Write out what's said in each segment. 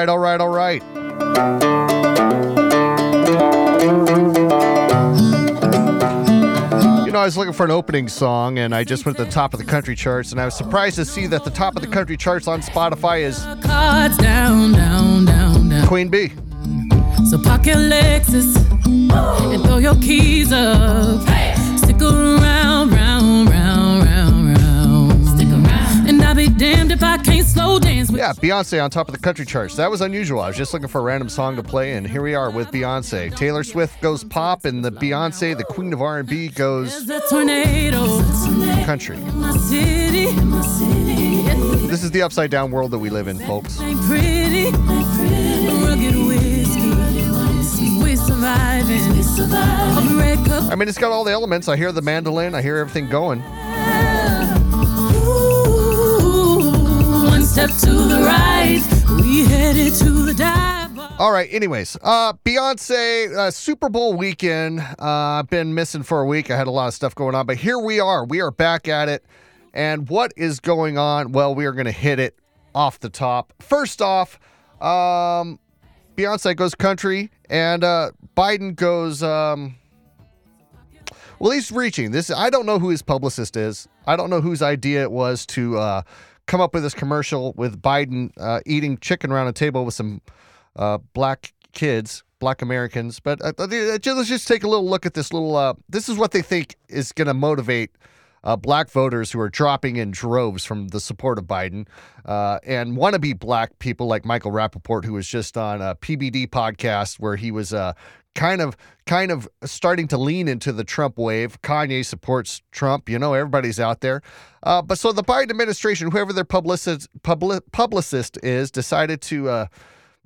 right, all right, all right. You know, I was looking for an opening song and I just went to the top of the country charts and I was surprised to see that the top of the country charts on Spotify is. Queen Bee. So your Lexus and throw your keys up. Stick around, damned if I can't slow dance with Yeah, Beyonce on top of the country charts. That was unusual. I was just looking for a random song to play, and here we are with Beyonce. Taylor Swift goes pop, and the Beyonce, the queen of R&B, goes There's country. in my city. In my city. This is the upside down world that we live in, folks. Ain't pretty. Rugged whiskey. We surviving. A red cup. I mean, it's got all the elements. I hear the mandolin. I hear everything going. Step to the right. We headed to the dive. All right. Anyways, uh, Beyonce uh, Super Bowl weekend. Uh, I've been missing for a week. I had a lot of stuff going on, but here we are. We are back at it. And what is going on? Well, we are going to hit it off the top. First off, um, Beyonce goes country, and uh, Biden goes. Um, well, he's reaching this. I don't know who his publicist is. I don't know whose idea it was to uh, come up with this commercial with Biden uh, eating chicken around a table with some uh, black kids, black Americans. But uh, uh, let's just take a little look at this little. Uh, this is what they think is going to motivate uh, black voters who are dropping in droves from the support of Biden and be black people like Michael Rapaport, who was just on a PBD podcast where he was kind of kind of starting to lean into the Trump wave. Kanye supports Trump. You know, everybody's out there. Uh, but so the Biden administration, whoever their publicist publi- publicist is, decided to. Uh,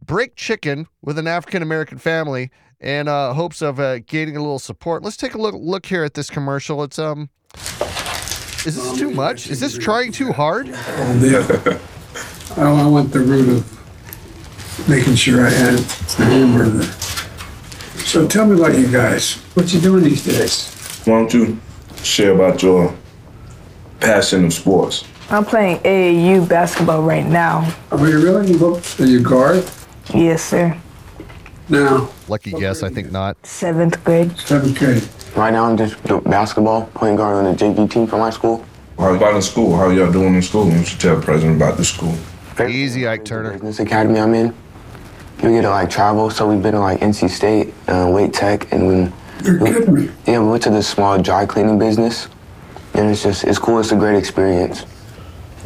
break chicken with an African American family in uh, hopes of uh, gaining a little support. Let's take a look look here at this commercial. It's um, is this too much? Is this trying too hard? I, I went the route of making sure I had the hamburger. So tell me about you guys. What you doing these days? Why don't you share about your passion of sports? I'm playing AAU basketball right now. Oh, Are you really? Look, Are you guard? Yes, sir. Now, Lucky guess, I think not. Seventh grade. seventh grade. Right now, I'm just doing basketball, point guard on the JV team for my school. How about in school? How y'all doing in school? Why don't tell the president about the school? Easy, Ike Turner. Business academy I'm in. We get to like travel, so we've been to like NC State, uh, Wake Tech, and we, You're kidding me. yeah, we went to this small dry cleaning business, and it's just it's cool. It's a great experience.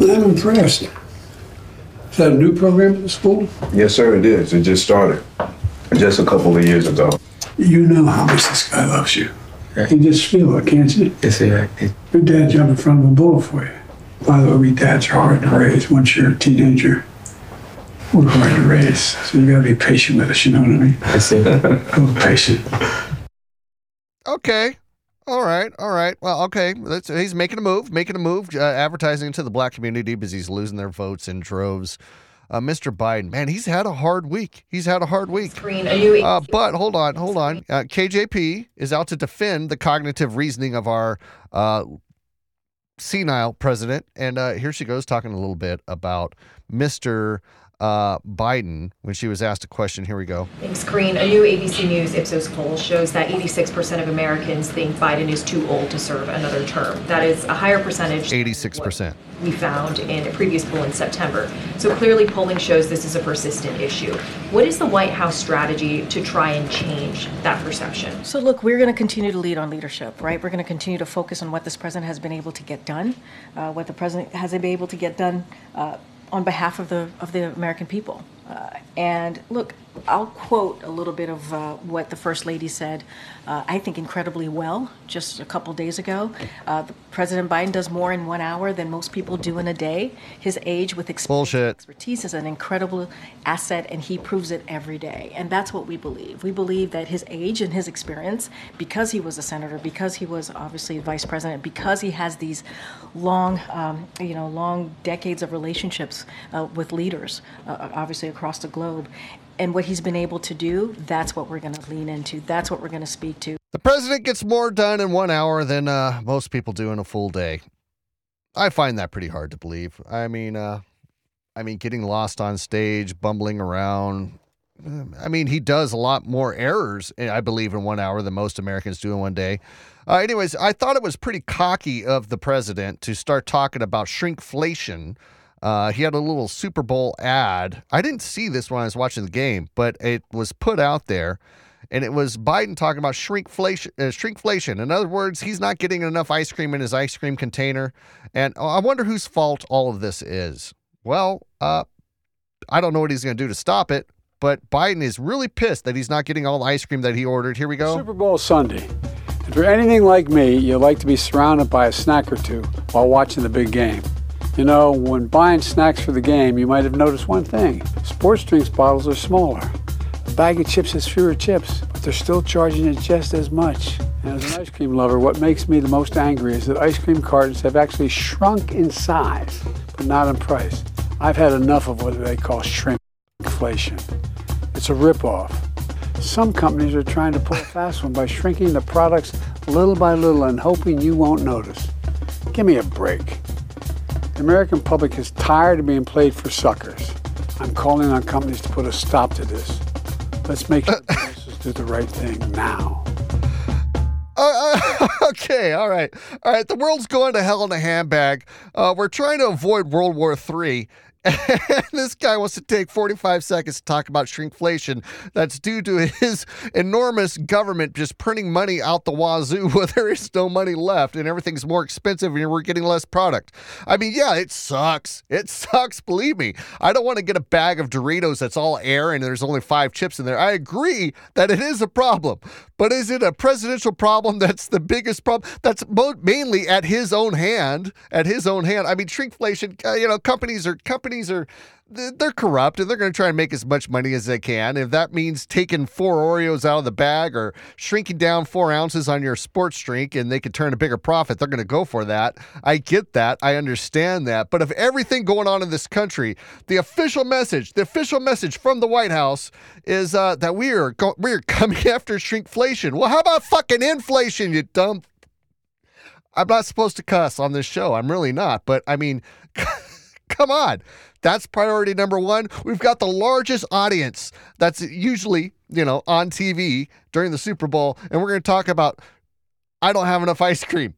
I'm impressed. Is that a new program at the school? Yes, sir, it is. It just started just a couple of years ago. You know how much this guy loves you. You just feel it, can't you? It's a, it, Your dad jumped in front of a bull for you. By the way, we dads are hard to raise. Once you're a teenager, we're hard to raise. So you gotta be patient with us, you know what I mean? it's a, A little patient. Okay. All right. All right. Well, okay. That's, he's making a move, making a move, uh, advertising to the black community because he's losing their votes in droves. Uh, Mr. Biden, man, he's had a hard week. He's had a hard week. Screen a new Uh, but hold on, hold on. Uh, KJP is out to defend the cognitive reasoning of our uh, senile president. And uh, here she goes talking a little bit about Mr. Uh, Biden when she was asked a question. Here we go. Thanks, Green. A new ABC News Ipsos poll shows that 86% of Americans think Biden is too old to serve another term. That is a higher percentage. 86%. what We found in a previous poll in September. So clearly, polling shows this is a persistent issue. What is the White House strategy to try and change that perception? So, look, we're going to continue to lead on leadership, right? We're going to continue to focus on what this president has been able to get done, uh, what the president has been able to get done uh, on behalf of the of the American people. Uh, and look, I'll quote a little bit of uh, what the First Lady said, uh, I think incredibly well, just a couple days ago. Uh, the President Biden does more in one hour than most people do in a day. His age with experience expertise is an incredible asset and he proves it every day and that's what we believe we believe that his age and his experience because he was a senator because he was obviously vice president because he has these long um, you know long decades of relationships uh, with leaders uh, obviously across the globe and what he's been able to do that's what we're going to lean into that's what we're going to speak to The president gets more done in one hour than uh, most people do in a full day. I find that pretty hard to believe. I mean, uh, I mean, getting lost on stage, bumbling around. I mean, he does a lot more errors, I believe, in one hour than most Americans do in one day. Uh, anyways, I thought it was pretty cocky of the president to start talking about shrinkflation. Uh, he had a little Super Bowl ad. I didn't see this when I was watching the game, but it was put out there, and it was Biden talking about shrinkflation. Uh, shrinkflation. In other words, he's not getting enough ice cream in his ice cream container, and I wonder whose fault all of this is. Well, uh, I don't know what he's going to do to stop it, but Biden is really pissed that he's not getting all the ice cream that he ordered. Here we go. Super Bowl Sunday. And for anything like me, you like to be surrounded by a snack or two while watching the big game. You know, when buying snacks for the game, you might have noticed one thing sports drinks bottles are smaller. A bag of chips has fewer chips, but they're still charging you just as much. And as an ice cream lover, what makes me the most angry is that ice cream cartons have actually shrunk in size, but not in price. I've had enough of what they call shrimp inflation. It's a ripoff. Some companies are trying to pull a fast one by shrinking the products little by little and hoping you won't notice. Give me a break. The American public is tired of being played for suckers. I'm calling on companies to put a stop to this. Let's make sure businesses do the right thing now. Uh, uh, okay, all right, all right. The world's going to hell in a handbag. Uh, we're trying to avoid World War III. This guy wants to take 45 seconds to talk about shrinkflation that's due to his enormous government just printing money out the wazoo where there is no money left and everything's more expensive and we're getting less product. I mean, yeah, it sucks. It sucks, believe me. I don't want to get a bag of Doritos that's all air and there's only five chips in there. I agree that it is a problem, but is it a presidential problem that's the biggest problem? That's mainly at his own hand, at his own hand. I mean, shrinkflation, uh, you know, companies are companies are they're corrupt and they're going to try and make as much money as they can. If that means taking four Oreos out of the bag or shrinking down four ounces on your sports drink and they can turn a bigger profit, they're going to go for that. I get that. I understand that. But of everything going on in this country, the official message, the official message from the White House is uh, that we are go- we are coming after shrinkflation. Well, how about fucking inflation, you dumb? I'm not supposed to cuss on this show. I'm really not. But I mean. Come on. That's priority number one. We've got the largest audience that's usually, you know, on TV during the Super Bowl. And we're going to talk about, I don't have enough ice cream.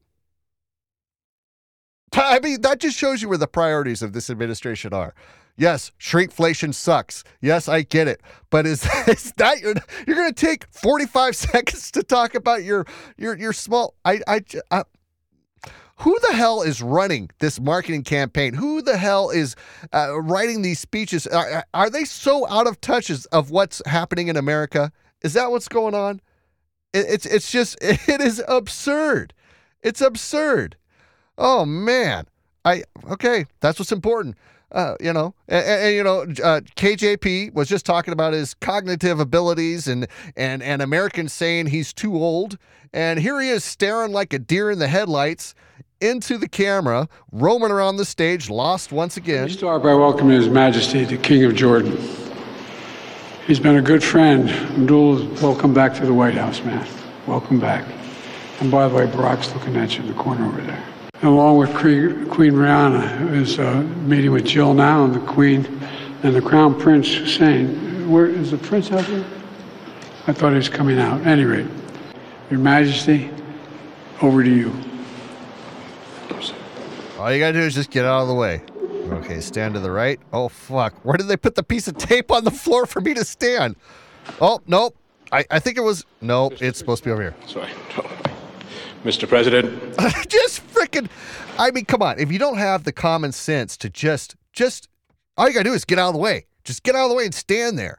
I mean, that just shows you where the priorities of this administration are. Yes, shrinkflation sucks. Yes, I get it. But is, is that you're, going to take 45 seconds to talk about your your your small I I, I who the hell is running this marketing campaign? Who the hell is uh, writing these speeches? Are, are, they so out of touch of what's happening in America? Is that what's going on? It, it's it's just it is absurd. It's absurd. Oh man. I okay. That's what's important. Uh, you know, and, and you know, uh, KJP was just talking about his cognitive abilities and and and Americans saying he's too old, and here he is staring like a deer in the headlights into the camera, roaming around the stage, lost once again. Let me start by welcoming His Majesty, the King of Jordan. He's been a good friend. Abdul, welcome back to the White House, man. Welcome back. And by the way, Barack's looking at you in the corner over there. And along with Queen Rania, who is uh, meeting with Jill now, and the Queen and the Crown Prince Hussein. Where is the Prince out there? I thought he was coming out. At any rate, Your Majesty, over to you. All you gotta do is just get out of the way. Okay, stand to the right. Oh fuck! Where did they put the piece of tape on the floor for me to stand? Oh nope. I, I think it was no. It's supposed to be over here. Sorry, Mr. President. just freaking. I mean, come on. If you don't have the common sense to just just all you gotta do is get out of the way. Just get out of the way and stand there.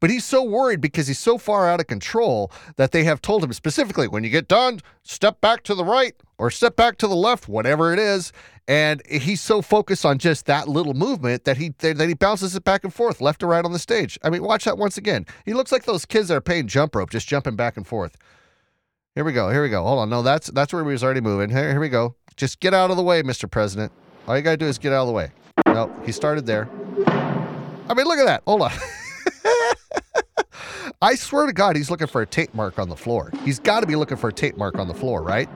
But he's so worried because he's so far out of control that they have told him specifically when you get done, step back to the right or step back to the left, whatever it is. And he's so focused on just that little movement that he that he bounces it back and forth, left to right on the stage. I mean, watch that once again. He looks like those kids that are playing jump rope, just jumping back and forth. Here we go. Here we go. Hold on. No, that's that's where he was already moving. Here, here we go. Just get out of the way, Mr. President. All you gotta do is get out of the way. No, he started there. I mean, look at that. Hold on. I swear to God, he's looking for a tape mark on the floor. He's got to be looking for a tape mark on the floor, right?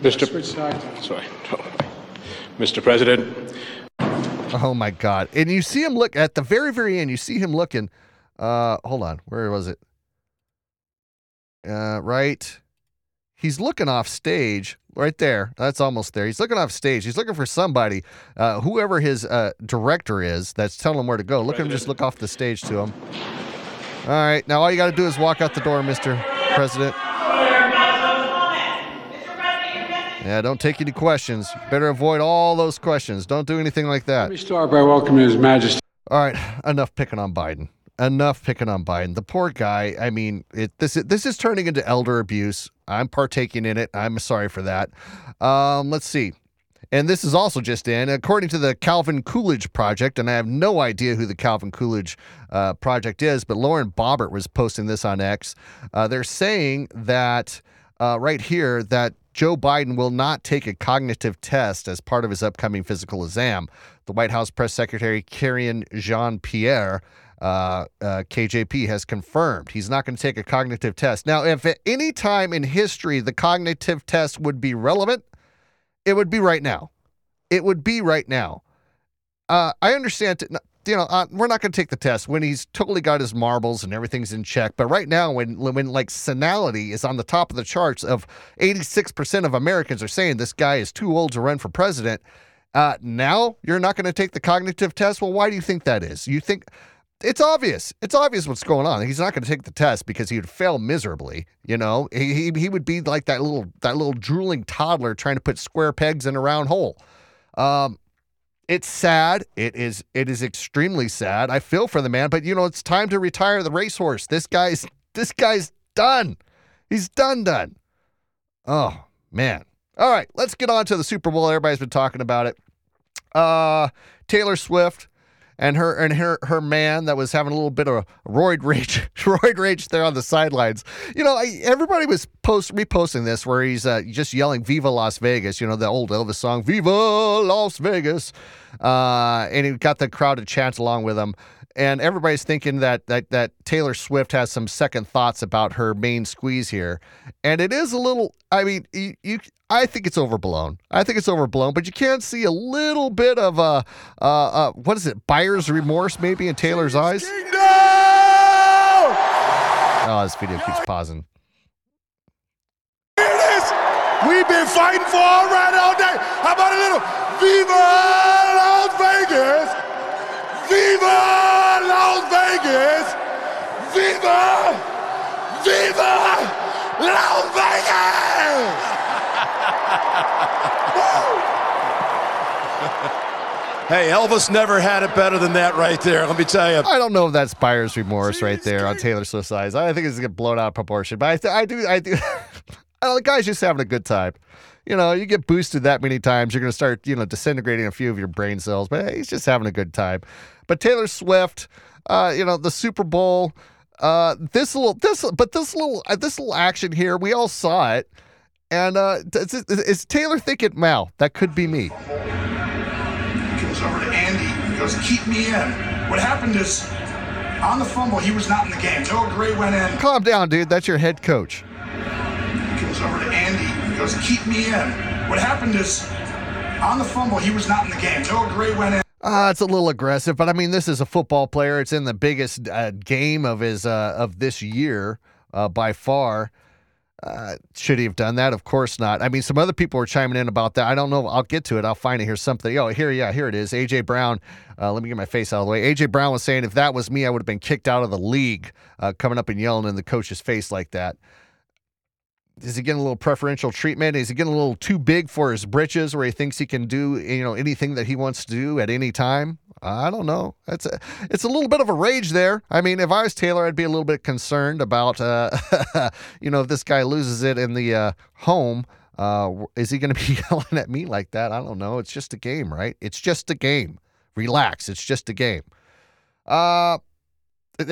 Mr. Switch. Sorry. Mr. President, Oh my God! And you see him look at the very, very end. You see him looking. Uh, hold on. Where was it? Uh, right. He's looking off stage. Right there. That's almost there. He's looking off stage. He's looking for somebody, uh, whoever his uh, director is, that's telling him where to go. Look at him just look off the stage to him. All right. Now all you got to do is walk out the door, Mr. President. Yeah, don't take any questions. Better avoid all those questions. Don't do anything like that. Let me start by welcoming His Majesty. All right, enough picking on Biden. Enough picking on Biden. The poor guy. I mean, it, this is, this is turning into elder abuse. I'm partaking in it. I'm sorry for that. Um, let's see. And this is also just in, according to the Calvin Coolidge Project, and I have no idea who the Calvin Coolidge uh, Project is, but Lauren Boebert was posting this on X. Uh, they're saying that uh, right here that Joe Biden will not take a cognitive test as part of his upcoming physical exam. The White House press secretary, Karine Jean Pierre, uh, uh, KJP, has confirmed he's not going to take a cognitive test. Now, if at any time in history the cognitive test would be relevant, it would be right now. It would be right now. Uh, I understand, t- you know, uh, we're not going to take the test when he's totally got his marbles and everything's in check. But right now, when when like senility is on the top of the charts of 86% of Americans are saying this guy is too old to run for president, uh, now you're not going to take the cognitive test. Well, why do you think that is? You think it's obvious. It's obvious what's going on. He's not going to take the test because he would fail miserably. You know, he, he would be like that little that little drooling toddler trying to put square pegs in a round hole. Um, it's sad. It is it is extremely sad. I feel for the man, but you know, it's time to retire the racehorse. This guy's this guy's done. He's done done. Oh, man. All right, let's get on to the Super Bowl. Everybody's been talking about it. Uh Taylor Swift and her and her her man that was having a little bit of roid rage, roid rage there on the sidelines. You know, I, everybody was post reposting this where he's uh, just yelling "Viva Las Vegas," you know, the old Elvis song "Viva Las Vegas," uh, and he got the crowd to chant along with him. And everybody's thinking that that that Taylor Swift has some second thoughts about her main squeeze here, and it is a little. I mean, you, you I think it's overblown. I think it's overblown, but you can see a little bit of a, uh, uh, what is it, buyer's remorse maybe in Taylor's eyes. Oh, this video keeps pausing. Here it is. We've been fighting for all right all day. How about a little Viva Las Vegas? Viva Las Vegas! Viva! Viva Las Vegas! Hey, Elvis never had it better than that right there. Let me tell you. I don't know if that's buyer's remorse right there on Taylor Swift's eyes. I think it's gonna get blown out of proportion, but I, th- I do, I do. I the guy's just having a good time. You know, you get boosted that many times, you're gonna start, you know, disintegrating a few of your brain cells. But hey, he's just having a good time. But Taylor Swift, uh, you know, the Super Bowl, uh, this little, this, but this little, uh, this little action here, we all saw it. And uh, is, is Taylor thinking, "Wow, that could be me"? Goes over to Andy. He goes, keep me in. What happened is, on the fumble, he was not in the game. Noah Gray went in. Calm down, dude. That's your head coach. Goes over to Andy. Goes, keep me in. What happened is, on the fumble, he was not in the game. Noah Gray went in. Uh, it's a little aggressive, but I mean, this is a football player. It's in the biggest uh, game of his uh, of this year uh, by far. Uh, should he have done that? Of course not. I mean, some other people were chiming in about that. I don't know. I'll get to it. I'll find it here. Something. Oh, here, yeah, here it is. AJ Brown. Uh, let me get my face out of the way. AJ Brown was saying if that was me, I would have been kicked out of the league. Uh, coming up and yelling in the coach's face like that. Is he getting a little preferential treatment? Is he getting a little too big for his britches, where he thinks he can do you know anything that he wants to do at any time? I don't know. It's a, it's a little bit of a rage there. I mean, if I was Taylor, I'd be a little bit concerned about, uh, you know, if this guy loses it in the uh, home, uh, is he going to be yelling at me like that? I don't know. It's just a game, right? It's just a game. Relax. It's just a game. Uh,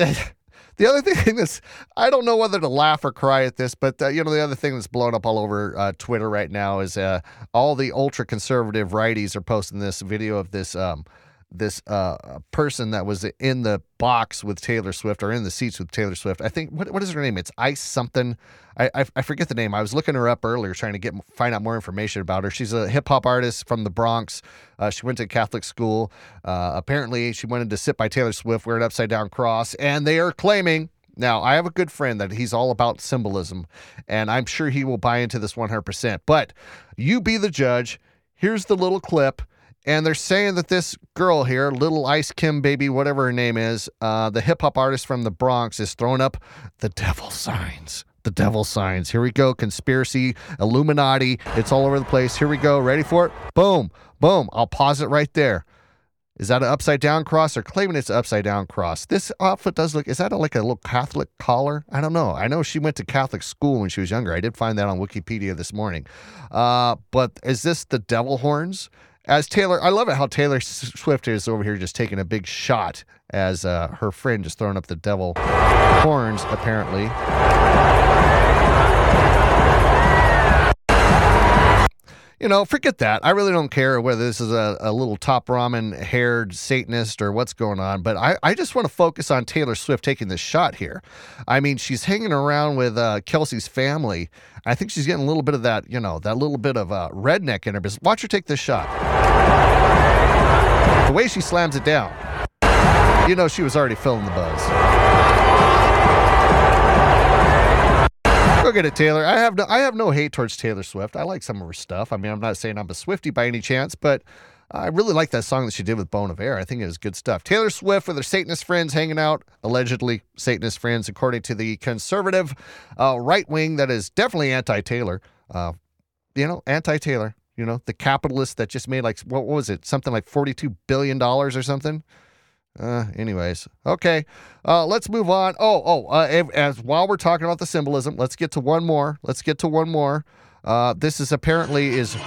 the other thing that's, I don't know whether to laugh or cry at this, but, uh, you know, the other thing that's blown up all over uh, Twitter right now is uh, all the ultra conservative righties are posting this video of this. Um, this uh, person that was in the box with Taylor Swift or in the seats with Taylor Swift. I think what what is her name? It's Ice something. I, I I forget the name. I was looking her up earlier, trying to get find out more information about her. She's a hip hop artist from the Bronx. Uh, she went to Catholic school. Uh, apparently, she wanted to sit by Taylor Swift, wear an upside down cross, and they are claiming. Now, I have a good friend that he's all about symbolism, and I'm sure he will buy into this 100%. But you be the judge. Here's the little clip. And they're saying that this girl here, Little Ice Kim Baby, whatever her name is, uh, the hip hop artist from the Bronx, is throwing up the devil signs. The devil signs. Here we go. Conspiracy, Illuminati. It's all over the place. Here we go. Ready for it? Boom, boom. I'll pause it right there. Is that an upside down cross? They're claiming it's an upside down cross. This outfit does look, is that a, like a little Catholic collar? I don't know. I know she went to Catholic school when she was younger. I did find that on Wikipedia this morning. Uh, but is this the devil horns? As Taylor, I love it how Taylor Swift is over here just taking a big shot as uh, her friend is throwing up the devil horns, apparently. You know, forget that. I really don't care whether this is a, a little top ramen haired Satanist or what's going on, but I, I just want to focus on Taylor Swift taking this shot here. I mean, she's hanging around with uh, Kelce's family. I think she's getting a little bit of that, you know, that little bit of uh, redneck in her. Watch her take this shot. The way she slams it down, you know, she was already filling the buzz. Go get it, Taylor. I have no, I have no hate towards Taylor Swift. I like some of her stuff. I mean, I'm not saying I'm a Swiftie by any chance, but I really like that song that she did with Bon Iver. I think it was good stuff. Taylor Swift with her Satanist friends hanging out, allegedly Satanist friends, according to the conservative uh, right wing that is definitely anti-Taylor. Uh, you know, anti-Taylor. You know, the capitalist that just made like what was it? Something like forty-two billion dollars or something. Uh, anyways, okay. Uh, let's move on. Oh, oh. Uh, as, while we're talking about the symbolism, let's get to one more. Let's get to one more. Uh, this is apparently is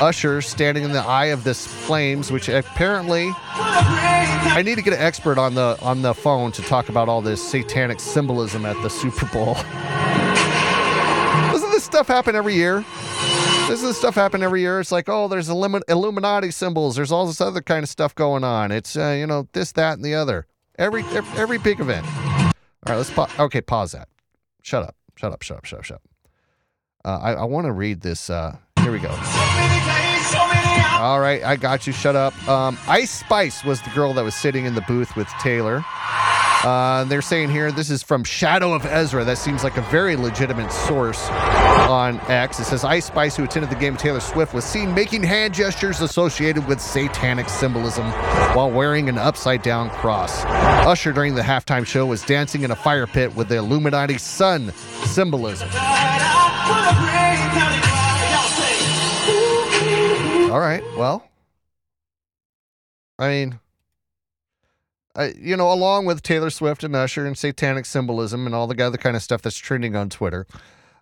Usher standing in the eye of this flames, which apparently I need to get an expert on the on the phone to talk about all this satanic symbolism at the Super Bowl. Doesn't this stuff happen every year? This is stuff happen every year. It's like, oh, there's Illuminati symbols. There's all this other kind of stuff going on. It's uh, you know this, that, and the other. Every every, big event. All right, let's pause. Okay, pause that. Shut up. Shut up. Shut up. Shut up. Shut up. Uh, I, I want to read this. Uh, here we go. All right, I got you. Shut up. Um, Ice Spice was the girl that was sitting in the booth with Taylor. Uh, they're saying here this is from Shadow of Ezra. That seems like a very legitimate source on X. It says Ice Spice, who attended the game Taylor Swift, was seen making hand gestures associated with satanic symbolism while wearing an upside down cross. Usher during the halftime show was dancing in a fire pit with the Illuminati sun symbolism. All right. Well, I mean, You know, along with Taylor Swift and Usher and satanic symbolism and all the other kind of stuff that's trending on Twitter,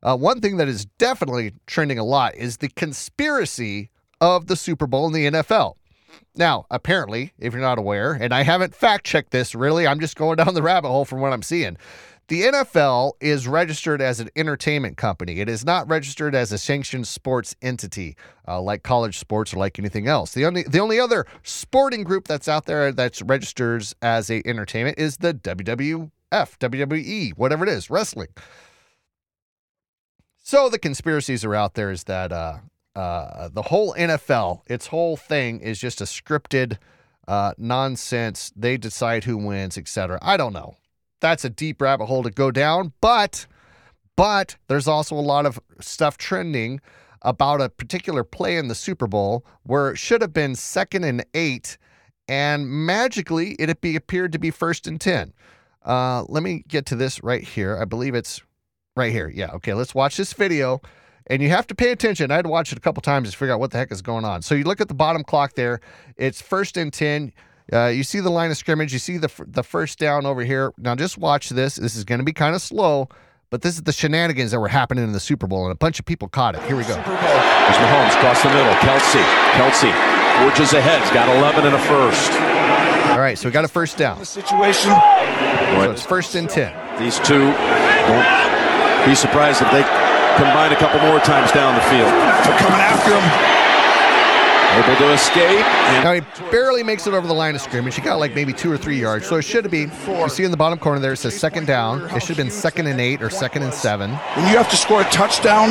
uh, one thing that is definitely trending a lot is the conspiracy of the Super Bowl in the NFL. Now, apparently, if you're not aware, and I haven't fact checked this really, I'm just going down the rabbit hole from what I'm seeing. The NFL is registered as an entertainment company. It is not registered as a sanctioned sports entity uh, like college sports or like anything else. The only the only other sporting group that's out there that's registers as a entertainment is the WWF, WWE, whatever it is, wrestling. So the conspiracies are out there is that uh, uh, the whole NFL, its whole thing is just a scripted uh, nonsense. They decide who wins, etc. I don't know that's a deep rabbit hole to go down. But but there's also a lot of stuff trending about a particular play in the Super Bowl where it should have been second and eight, and magically it appeared to be first and ten. Uh, let me get to this right here. I believe it's right here. Yeah. Okay. Let's watch this video. And you have to pay attention. I had to watch it a couple times to figure out what the heck is going on. So you look at the bottom clock there. It's first and 10. Uh, you see the line of scrimmage. You see the the first down over here. Now just watch this. This is going to be kind of slow, but this is the shenanigans that were happening in the Super Bowl, and a bunch of people caught it. Here we go. There's Mahomes across the middle. Kelce. Kelce forges ahead. He's got 11 and a first. All right, so we got a first down. The situation. So it's first and 10. These two won't be surprised if they combine a couple more times down the field. They're coming after him. They able to escape. And Now he barely makes it over the line of scrimmage. He got like maybe two or three yards. So it should be. You see in the bottom corner there, it says second down. It should have been second and eight or second and seven. When you have to score a touchdown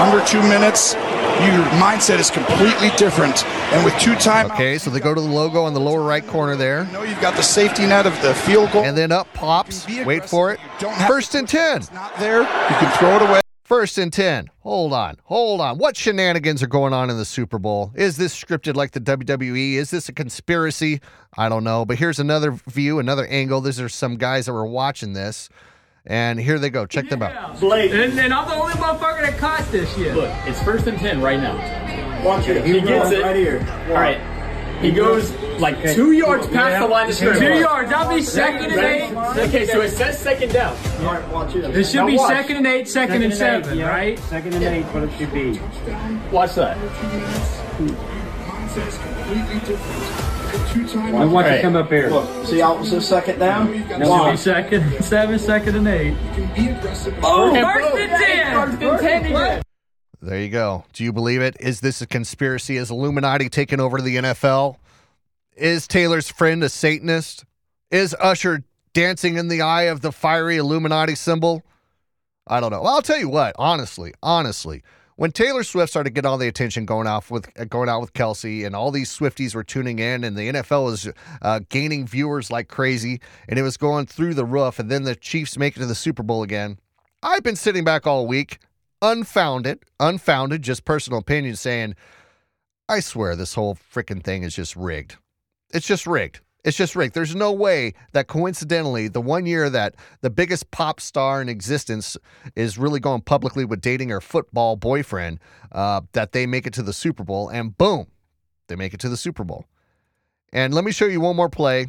under two minutes, your mindset is completely different. And with two time, Okay, so they go to the logo on the lower right corner there. know you've got the safety net of the field goal. And then up pops. Wait for it. First and 10. not there, you can throw it away. First and 10. Hold on. Hold on. What shenanigans are going on in the Super Bowl? Is this scripted like the WWE? Is this a conspiracy? I don't know. But here's another view, another angle. These are some guys that were watching this. And here they go. Check them out. Blake. And, and I'm the only motherfucker that caught this shit. Look, it's first and 10 right now. Watch it. He gets it. Right here. All right. He goes like two yards past the line of scrimmage. Two yards. That'll be second and eight. Okay, so it says second down. All right, watch it. It should Now be watch. second and eight, second, and seven, yeah. right? Second and eight, what it should be. Watch that. I want you to come up here. Look, see how it says second down? No, No, second, and seven, second and eight. Oh, first and ten. First and ten again. There you go. Do you believe it? Is this a conspiracy? Is Illuminati taking over the NFL? Is Taylor's friend a Satanist? Is Usher dancing in the eye of the fiery Illuminati symbol? I don't know. Well, I'll tell you what. Honestly, honestly, when Taylor Swift started getting all the attention going off with uh, going out with Kelce, and all these Swifties were tuning in, and the NFL was uh, gaining viewers like crazy, and it was going through the roof, and then the Chiefs make it to the Super Bowl again. I've been sitting back all week, unfounded, unfounded, just personal opinion, saying, I swear this whole freaking thing is just rigged. It's just rigged. It's just rigged. There's no way that coincidentally, the one year that the biggest pop star in existence is really going publicly with dating her football boyfriend, uh, that they make it to the Super Bowl, and boom, they make it to the Super Bowl. And let me show you one more play.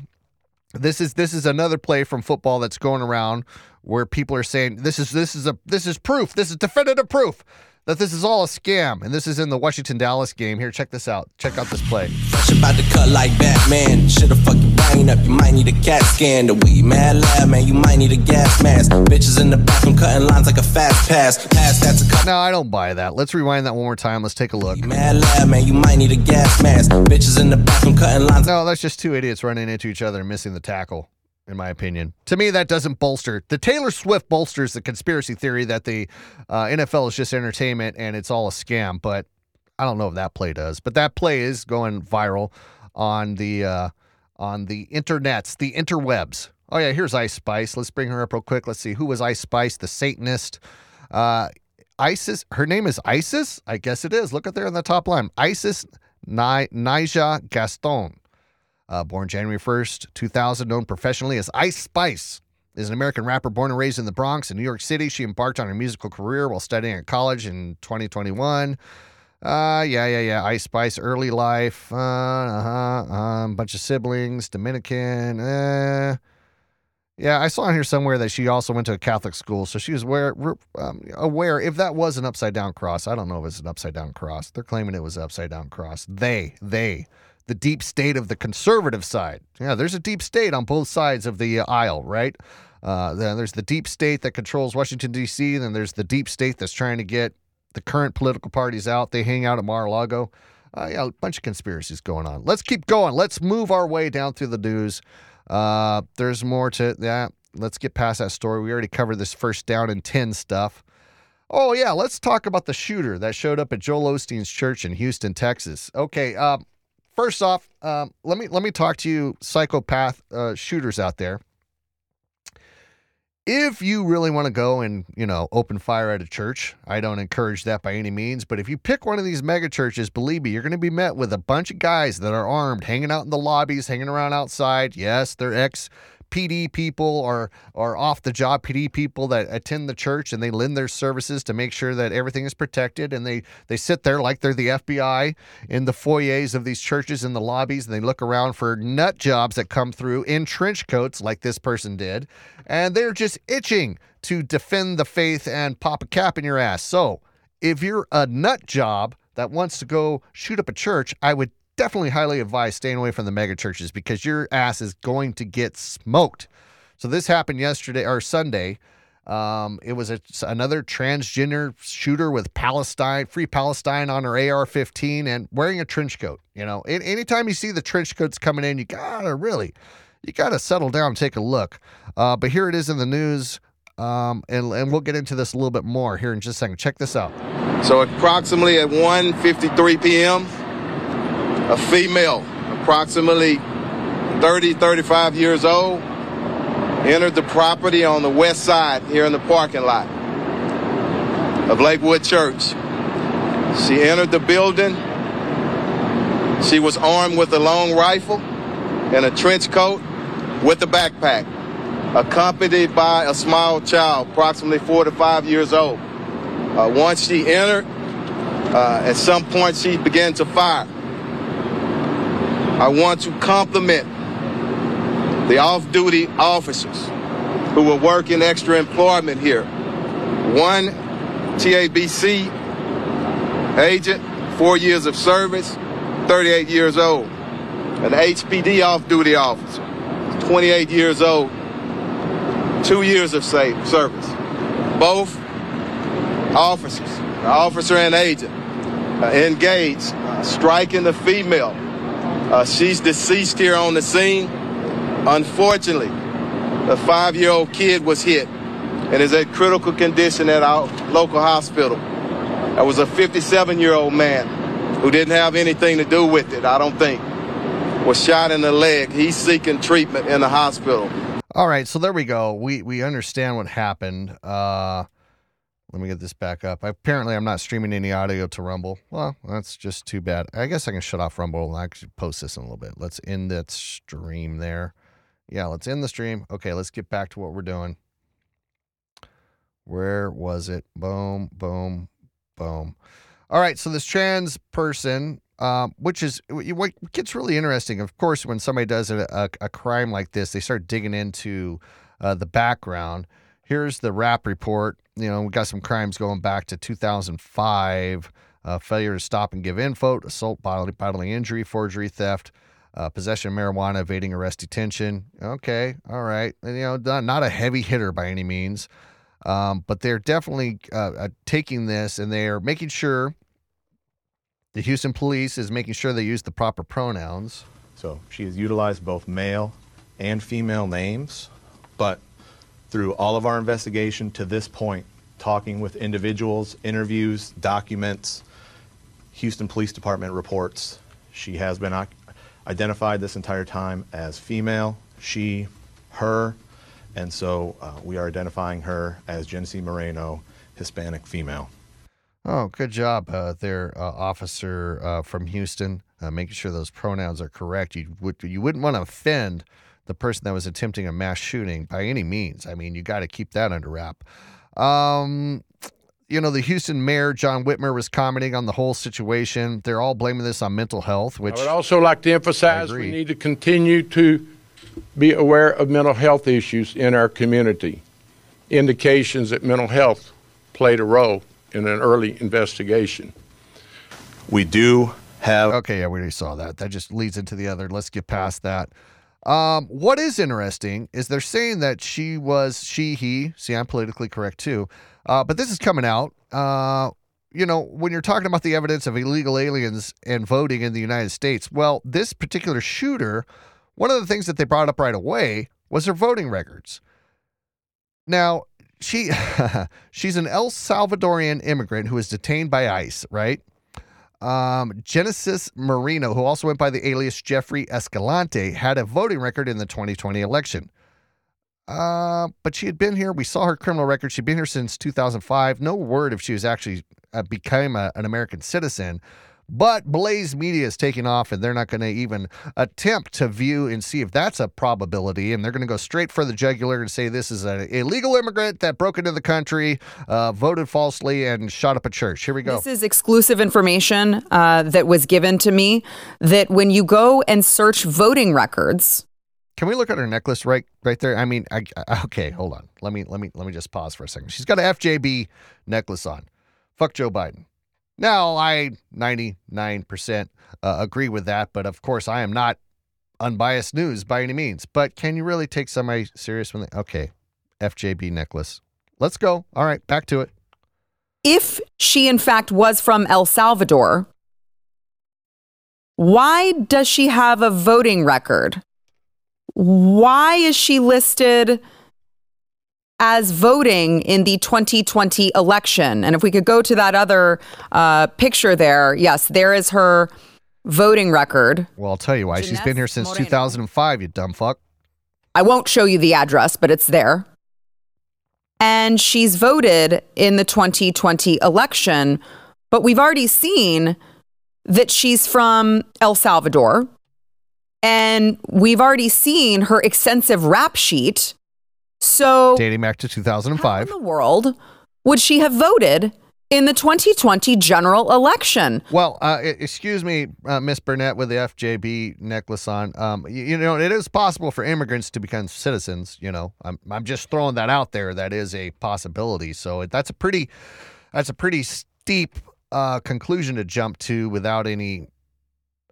This is this is another play from football that's going around where people are saying this is this is a this is proof. This is definitive proof that this is all a scam. And this is in the Washington Dallas game. Here, check this out. Check out this play. Fresh about to cut like Batman. Should've fuck your brain up. You might need a CAT scan. The weed mad lab, man. You might need a gas mask. Bitches in the bathroom cutting lines like a fast pass. Pass that to cut. No, I don't buy that. Let's rewind that one more time. Let's take a look. Mad lab, man. You might need a gas mask. Bitches in the bathroom cutting lines. No, that's just two idiots running into each other and missing the tackle, in my opinion. To me, that doesn't bolster. The Taylor Swift bolsters the conspiracy theory that the uh, NFL is just entertainment and it's all a scam, but I don't know if that play does. But that play is going viral on the uh, on the internets, the interwebs. Oh yeah, here's Ice Spice. Let's bring her up real quick. Let's see who was Ice Spice, the Satanist. Uh, Isis. Her name is Isis. I guess it is. Look up there on the top line. Isis Ni- Naija Gaston. Uh, born January 1st, 2000, known professionally as Ice Spice, is an American rapper born and raised in the Bronx in New York City. She embarked on her musical career while studying at college in 2021. Uh, yeah, yeah, yeah. Ice Spice, early life, uh, uh-huh, um, bunch of siblings, Dominican. Uh, yeah, I saw on here somewhere that she also went to a Catholic school, so she was aware, um, aware if that was an upside down cross. I don't know if it's an upside down cross. They're claiming it was an upside down cross. They, they, the deep state of the conservative side. Yeah, there's a deep state on both sides of the aisle, right? Uh, then there's the deep state that controls Washington D.C. Then there's the deep state that's trying to get the current political parties out. They hang out at Mar-a-Lago. Uh, yeah, a bunch of conspiracies going on. Let's keep going. Let's move our way down through the news. Uh, there's more to that. Let's get past that story. We already covered this first down and 10 stuff. Oh, yeah, let's talk about the shooter that showed up at Joel Osteen's church in Houston, Texas. Okay, um, first off, um, let me let me talk to you psychopath uh, shooters out there. If you really want to go and, you know, open fire at a church, I don't encourage that by any means, but if you pick one of these mega churches, believe me, you're going to be met with a bunch of guys that are armed, hanging out in the lobbies, hanging around outside. Yes, they're ex PD people or or off the job PD people that attend the church and they lend their services to make sure that everything is protected. And they they sit there like they're the FBI in the foyers of these churches in the lobbies. And they look around for nut jobs that come through in trench coats like this person did. And they're just itching to defend the faith and pop a cap in your ass. So, if you're a nut job that wants to go shoot up a church, I would definitely highly advise staying away from the mega churches because your ass is going to get smoked. So this happened yesterday or Sunday. Um, it was a, another transgender shooter with Palestine, free Palestine on her AR-15 and wearing a trench coat. You know, a- anytime you see the trench coats coming in, you gotta really, you gotta settle down, and take a look. Uh, but here it is in the news, um, and and we'll get into this a little bit more here in just a second. Check this out. So approximately at 1:53 p.m., a female, approximately 30, 35 years old, entered the property on the west side here in the parking lot of Lakewood Church. She entered the building. She was armed with a long rifle and a trench coat with a backpack, accompanied by a small child, approximately four to five years old. Uh, once she entered, uh, at some point she began to fire. I want to compliment the off-duty officers who were working extra employment here. One TABC agent, four years of service, 38 years old. An HPD off-duty officer, 28 years old, two years of service. Both officers, officer and agent, uh, engaged, uh, striking the female. Uh, she's deceased here on the scene. Unfortunately, the five-year-old kid was hit and is at critical condition at our local hospital. That was a 57-year-old man who didn't have anything to do with it, I don't think, was shot in the leg. He's seeking treatment in the hospital. All right, so there we go. We we understand what happened. Uh let me get this back up. Apparently, I'm not streaming any audio to Rumble. Well, that's just too bad. I guess I can shut off Rumble and actually post this in a little bit. Let's end that stream there. Yeah, let's end the stream. Okay, let's get back to what we're doing. Where was it? Boom, boom, boom. All right, so this trans person, um, which is what gets really interesting, of course, when somebody does a, a, a crime like this, they start digging into uh, the background. Here's the rap report. You know, we got some crimes going back to 2005 uh, failure to stop and give info, assault, bodily, bodily injury, forgery, theft, uh, possession of marijuana, evading arrest, detention. Okay, all right. And, you know, not, not a heavy hitter by any means, um, but they're definitely uh, uh, taking this and they're making sure the Houston police is making sure they use the proper pronouns. So she has utilized both male and female names, but through all of our investigation to this point, talking with individuals, interviews, documents, Houston Police Department reports, she has been identified this entire time as female, she, her, and so uh, we are identifying her as Genesee Moreno, Hispanic female. Oh, good job uh, there, uh, officer uh, from Houston, uh, making sure those pronouns are correct. You would you wouldn't want to offend the person that was attempting a mass shooting by any means. I mean, you got to keep that under wrap. Um, you know, the Houston mayor John Whitmire was commenting on the whole situation. They're all blaming this on mental health, which I would also like to emphasize we need to continue to be aware of mental health issues in our community. Indications that mental health played a role in an early investigation. We do have. Okay, yeah, we already saw that. That just leads into the other. Let's get past that. Um, what is interesting is they're saying that she was she he. See, I'm politically correct too. Uh, but this is coming out. Uh, you know, when you're talking about the evidence of illegal aliens and voting in the United States, well, this particular shooter, one of the things that they brought up right away was her voting records. Now, she she's an El Salvadorian immigrant who was detained by ICE, right? Um, Genesis Moreno, who also went by the alias Jeffrey Escalante, had a voting record in the 2020 election. Uh, but she had been here. We saw her criminal record. She'd been here since 2005. No word if she was actually uh, became a, an American citizen. But Blaze Media is taking off, and they're not going to even attempt to view and see if that's a probability. And they're going to go straight for the jugular and say this is an illegal immigrant that broke into the country, uh, voted falsely, and shot up a church. Here we go. This is exclusive information uh, that was given to me that when you go and search voting records, Can we look at her necklace right right there? I mean, I, okay, hold on. Let me let me let me just pause for a second. She's got a FJB necklace on. Fuck Joe Biden. Now, I 99% uh, agree with that, but of course, I am not unbiased news by any means. But can you really take somebody serious when they okay, FJB necklace? let's go. All right, back to it. If she, in fact, was from El Salvador, why does she have a voting record? Why is she listed as voting in the 2020 election? And if we could go to that other uh, picture there, yes, there is her voting record. Well, I'll tell you why. She's been here since 2005, you dumb fuck. I won't show you the address, but it's there. And she's voted in the 2020 election, but we've already seen that she's from El Salvador. And we've already seen her extensive rap sheet. So, Dating back to 2005. in the world would she have voted in the 2020 general election? Well, uh, excuse me, uh, Miss Burnett with the FJB necklace on. Um, you, you know, it is possible for immigrants to become citizens. You know, I'm I'm just throwing that out there. That is a possibility. So that's a pretty that's a pretty steep uh, conclusion to jump to without any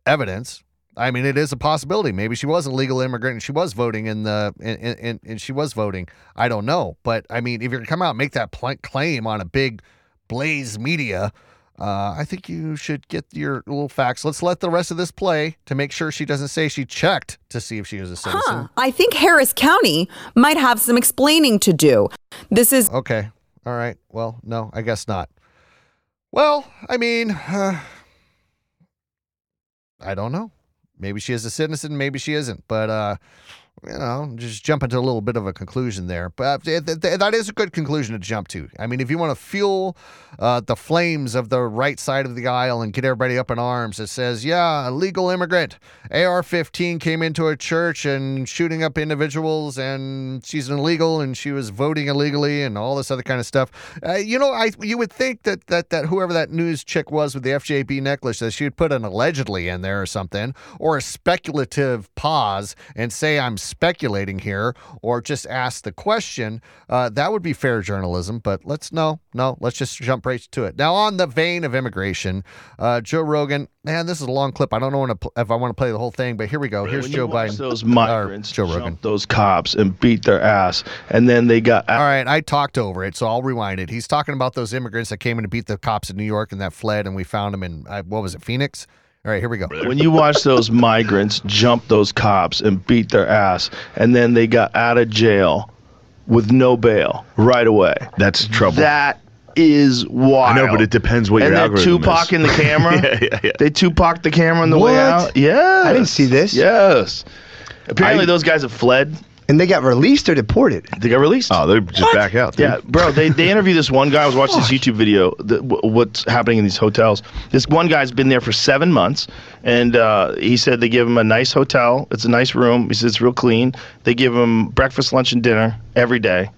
evidence. I mean, it is a possibility. Maybe she was a legal immigrant and she was voting in the in, and she was voting. I don't know, but I mean, if you're gonna come out and make that pl- claim on a big Blaze Media, uh, I think you should get your little facts. Let's let the rest of this play to make sure she doesn't say she checked to see if she was a citizen. Huh. I think Harris County might have some explaining to do. This is Okay. All right. Well, no, I guess not. Well, I mean, uh, I don't know. Maybe she is a citizen, maybe she isn't. But uh, you know, just jump into a little bit of a conclusion there. But th- that is a good conclusion to jump to. I mean, if you want to fuel uh, the flames of the right side of the aisle and get everybody up in arms, it says, yeah, illegal immigrant, AR-15 came into a church and shooting up individuals, and she's an illegal and she was voting illegally and all this other kind of stuff. Uh, you know, I you would think that that that whoever that news chick was with the FJB necklace, that she would put an allegedly in there or something, or a speculative pause and say I'm speculating here, or just ask the question. Uh, that would be fair journalism. But let's no, no, let's just jump right to it. Now, on the vein of immigration, uh, Joe Rogan. Man, this is a long clip. I don't know when to pl- if I want to play the whole thing, but here we go. Here's When Joe Biden. Those migrants Joe Rogan. those cops and beat their ass, and then they got. All right, I talked over it, so I'll rewind it. He's talking about those immigrants that came in to beat the cops in New York and that fled, and we found them in uh, what was it, Phoenix? All right, here we go. When you watch those migrants jump those cops and beat their ass, and then they got out of jail with no bail right away. That's trouble. That is wild. I know, but it depends what you're doing. and your they're algorithm Tupac is. in the camera. yeah, yeah, yeah. They Tupac the camera on the way What? out. Yeah, I didn't see this. Yes. Apparently, I- those guys have fled. And they got released or deported? They got released. Oh, they're just back out. dude. Yeah, bro. They they interview this one guy. I was watching this YouTube video. The, wh- what's happening in these hotels? This one guy's been there for seven months, and uh, he said they give him a nice hotel. It's a nice room. He says it's real clean. They give him breakfast, lunch, and dinner every day,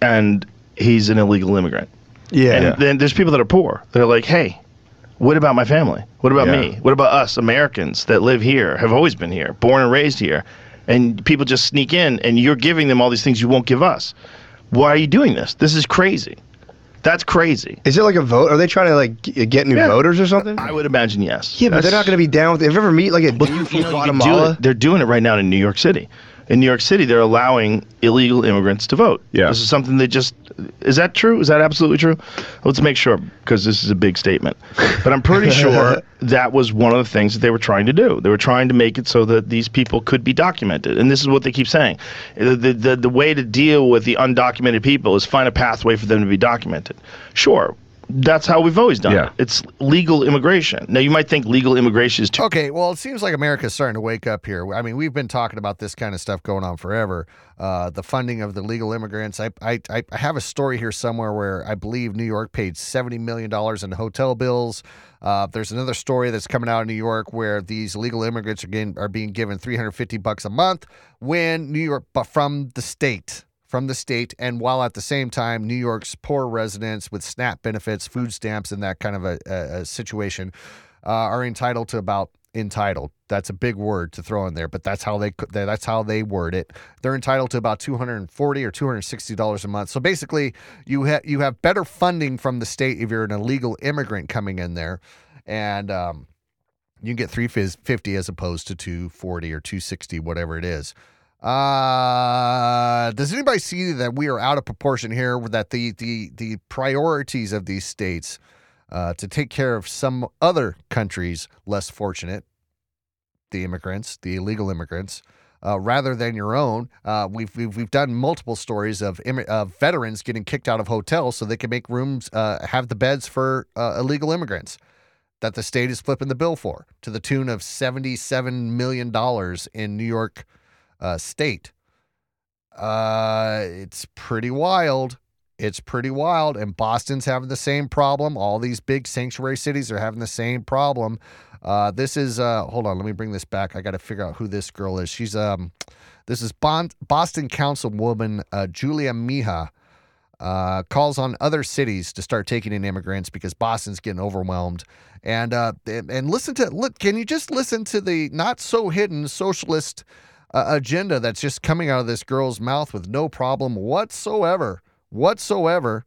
and he's an illegal immigrant. Yeah. And Yeah. then there's people that are poor. They're like, hey. What about my family? What about Yeah. me? What about us Americans that live here, have always been here, born and raised here? And people just sneak in and you're giving them all these things you won't give us. Why are you doing this? This is crazy. That's crazy. Is it like a vote? Are they trying to like g- get new Yeah. voters or something? I would imagine yes. Yeah, but they're not going to be down with it. If you ever meet like a dude from You know, you do Guatemala, it. They're doing it right now in New York City. In New York City, they're allowing illegal immigrants to vote. Yeah. This is something they just. Is that true? Is that absolutely true? Let's make sure because this is a big statement. But I'm pretty sure that was one of the things that they were trying to do. They were trying to make it so that these people could be documented. And this is what they keep saying. The, the, the, way to deal with the undocumented people is find a pathway for them to be documented. Sure. That's how we've always done Yeah. it. It's legal immigration. Now, you might think legal immigration is too Okay, well, it seems like America's starting to wake up here. I mean, we've been talking about this kind of stuff going on forever. Uh, the funding of the legal immigrants. I, I, I I have a story here somewhere where I believe New York paid $70 million in hotel bills. Uh, there's another story that's coming out of New York where these legal immigrants are, getting, are being given 350 bucks a month when New York, but from the state from the state, and while at the same time, New York's poor residents with SNAP benefits, food stamps, and that kind of a, a, situation uh, are entitled to about entitled. That's a big word to throw in there, but that's how they that's how they word it. They're entitled to about two hundred and forty or two hundred sixty dollars a month. So basically, you have you have better funding from the state if you're an illegal immigrant coming in there, and um, you can get three fifty as opposed to two forty or two sixty, whatever it is. Uh, does anybody see that we are out of proportion here? That the the the priorities of these states uh, to take care of some other countries less fortunate, the immigrants, the illegal immigrants, uh, rather than your own. Uh, we've, we've we've done multiple stories of of veterans getting kicked out of hotels so they can make rooms, uh, have the beds for uh, illegal immigrants that the state is flipping the bill for to the tune of seventy-seven million dollars in New York uh, State. Uh, it's pretty wild. It's pretty wild, and Boston's having the same problem. All these big sanctuary cities are having the same problem. Uh, this is uh, hold on, let me bring this back. I got to figure out who this girl is. She's um, this is bon- Boston Councilwoman uh, Julia Mejia. Uh, calls on other cities to start taking in immigrants because Boston's getting overwhelmed. And uh, and and listen to look. Can you just listen to the not so hidden socialist uh, agenda that's just coming out of this girl's mouth with no problem whatsoever, whatsoever.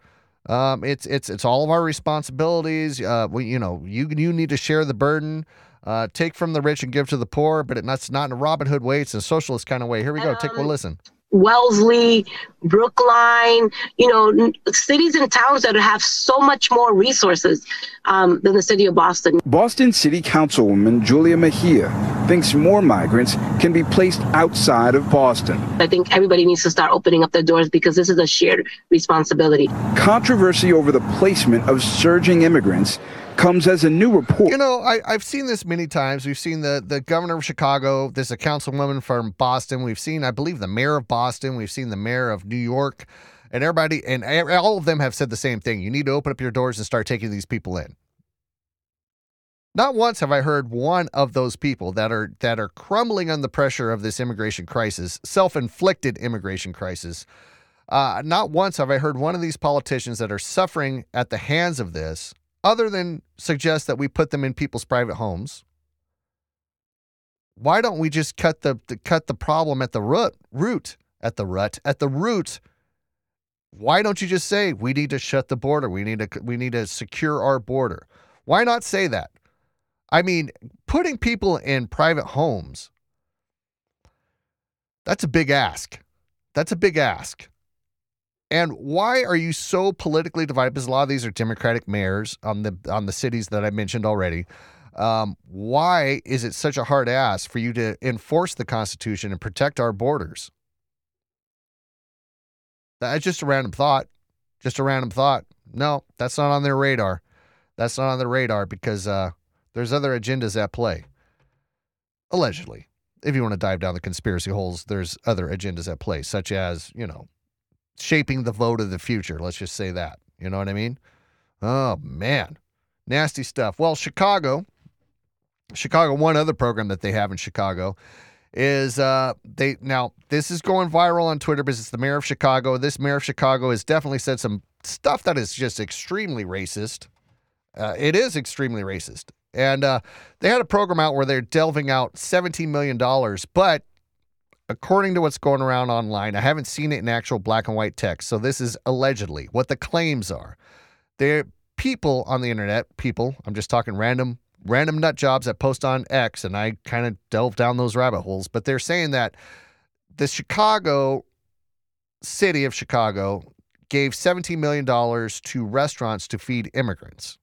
Um, it's it's it's all of our responsibilities. Uh, we, you know, you you need to share the burden. Uh, take from the rich and give to the poor, but it's not in a Robin Hood way. It's a socialist kind of way. Here we go. Take a listen. Wellesley, Brookline, you know, n- cities and towns that have so much more resources um, than the city of Boston. Boston City Councilwoman Julia Mejia thinks more migrants can be placed outside of Boston. I think everybody needs to start opening up their doors because this is a shared responsibility. Controversy over the placement of surging immigrants comes as a new report. You know, I, I've seen this many times. We've seen the the governor of Chicago. There's a councilwoman from Boston. We've seen, I believe, the mayor of Boston. We've seen the mayor of New York, and everybody, and all of them have said the same thing. You need to open up your doors and start taking these people in. Not once have I heard one of those people that are that are crumbling under the pressure of this immigration crisis, self-inflicted immigration crisis. Uh, not once have I heard one of these politicians that are suffering at the hands of this, other than suggest that we put them in people's private homes. Why don't we just cut the, the cut the problem at the root root at the rut at the root? Why don't you just say we need to shut the border? We need to we need to secure our border. Why not say that? I mean, putting people in private homes, that's a big ask. That's a big ask. And why are you so politically divided? Because a lot of these are Democratic mayors on the on the cities that I mentioned already. Um, why is it such a hard ask for you to enforce the Constitution and protect our borders? That's just a random thought. Just a random thought. No, that's not on their radar. That's not on their radar because uh, there's other agendas at play. Allegedly. If you want to dive down the conspiracy holes, there's other agendas at play, such as, you know, shaping the vote of the future. Let's just say that. You know what I mean? Oh, man. Nasty stuff. Well, Chicago, Chicago, one other program that they have in Chicago is uh they now this is going viral on Twitter because it's the mayor of Chicago. This mayor of Chicago has definitely said some stuff that is just extremely racist. Uh, it is extremely racist. And uh, they had a program out where they're delving out $17 million, but according to what's going around online, I haven't seen it in actual black and white text. So this is allegedly what the claims are. There people on the internet, people, I'm just talking random random nut jobs that post on X and I kind of delve down those rabbit holes, but they're saying that the Chicago city of Chicago gave $17 million to restaurants to feed immigrants.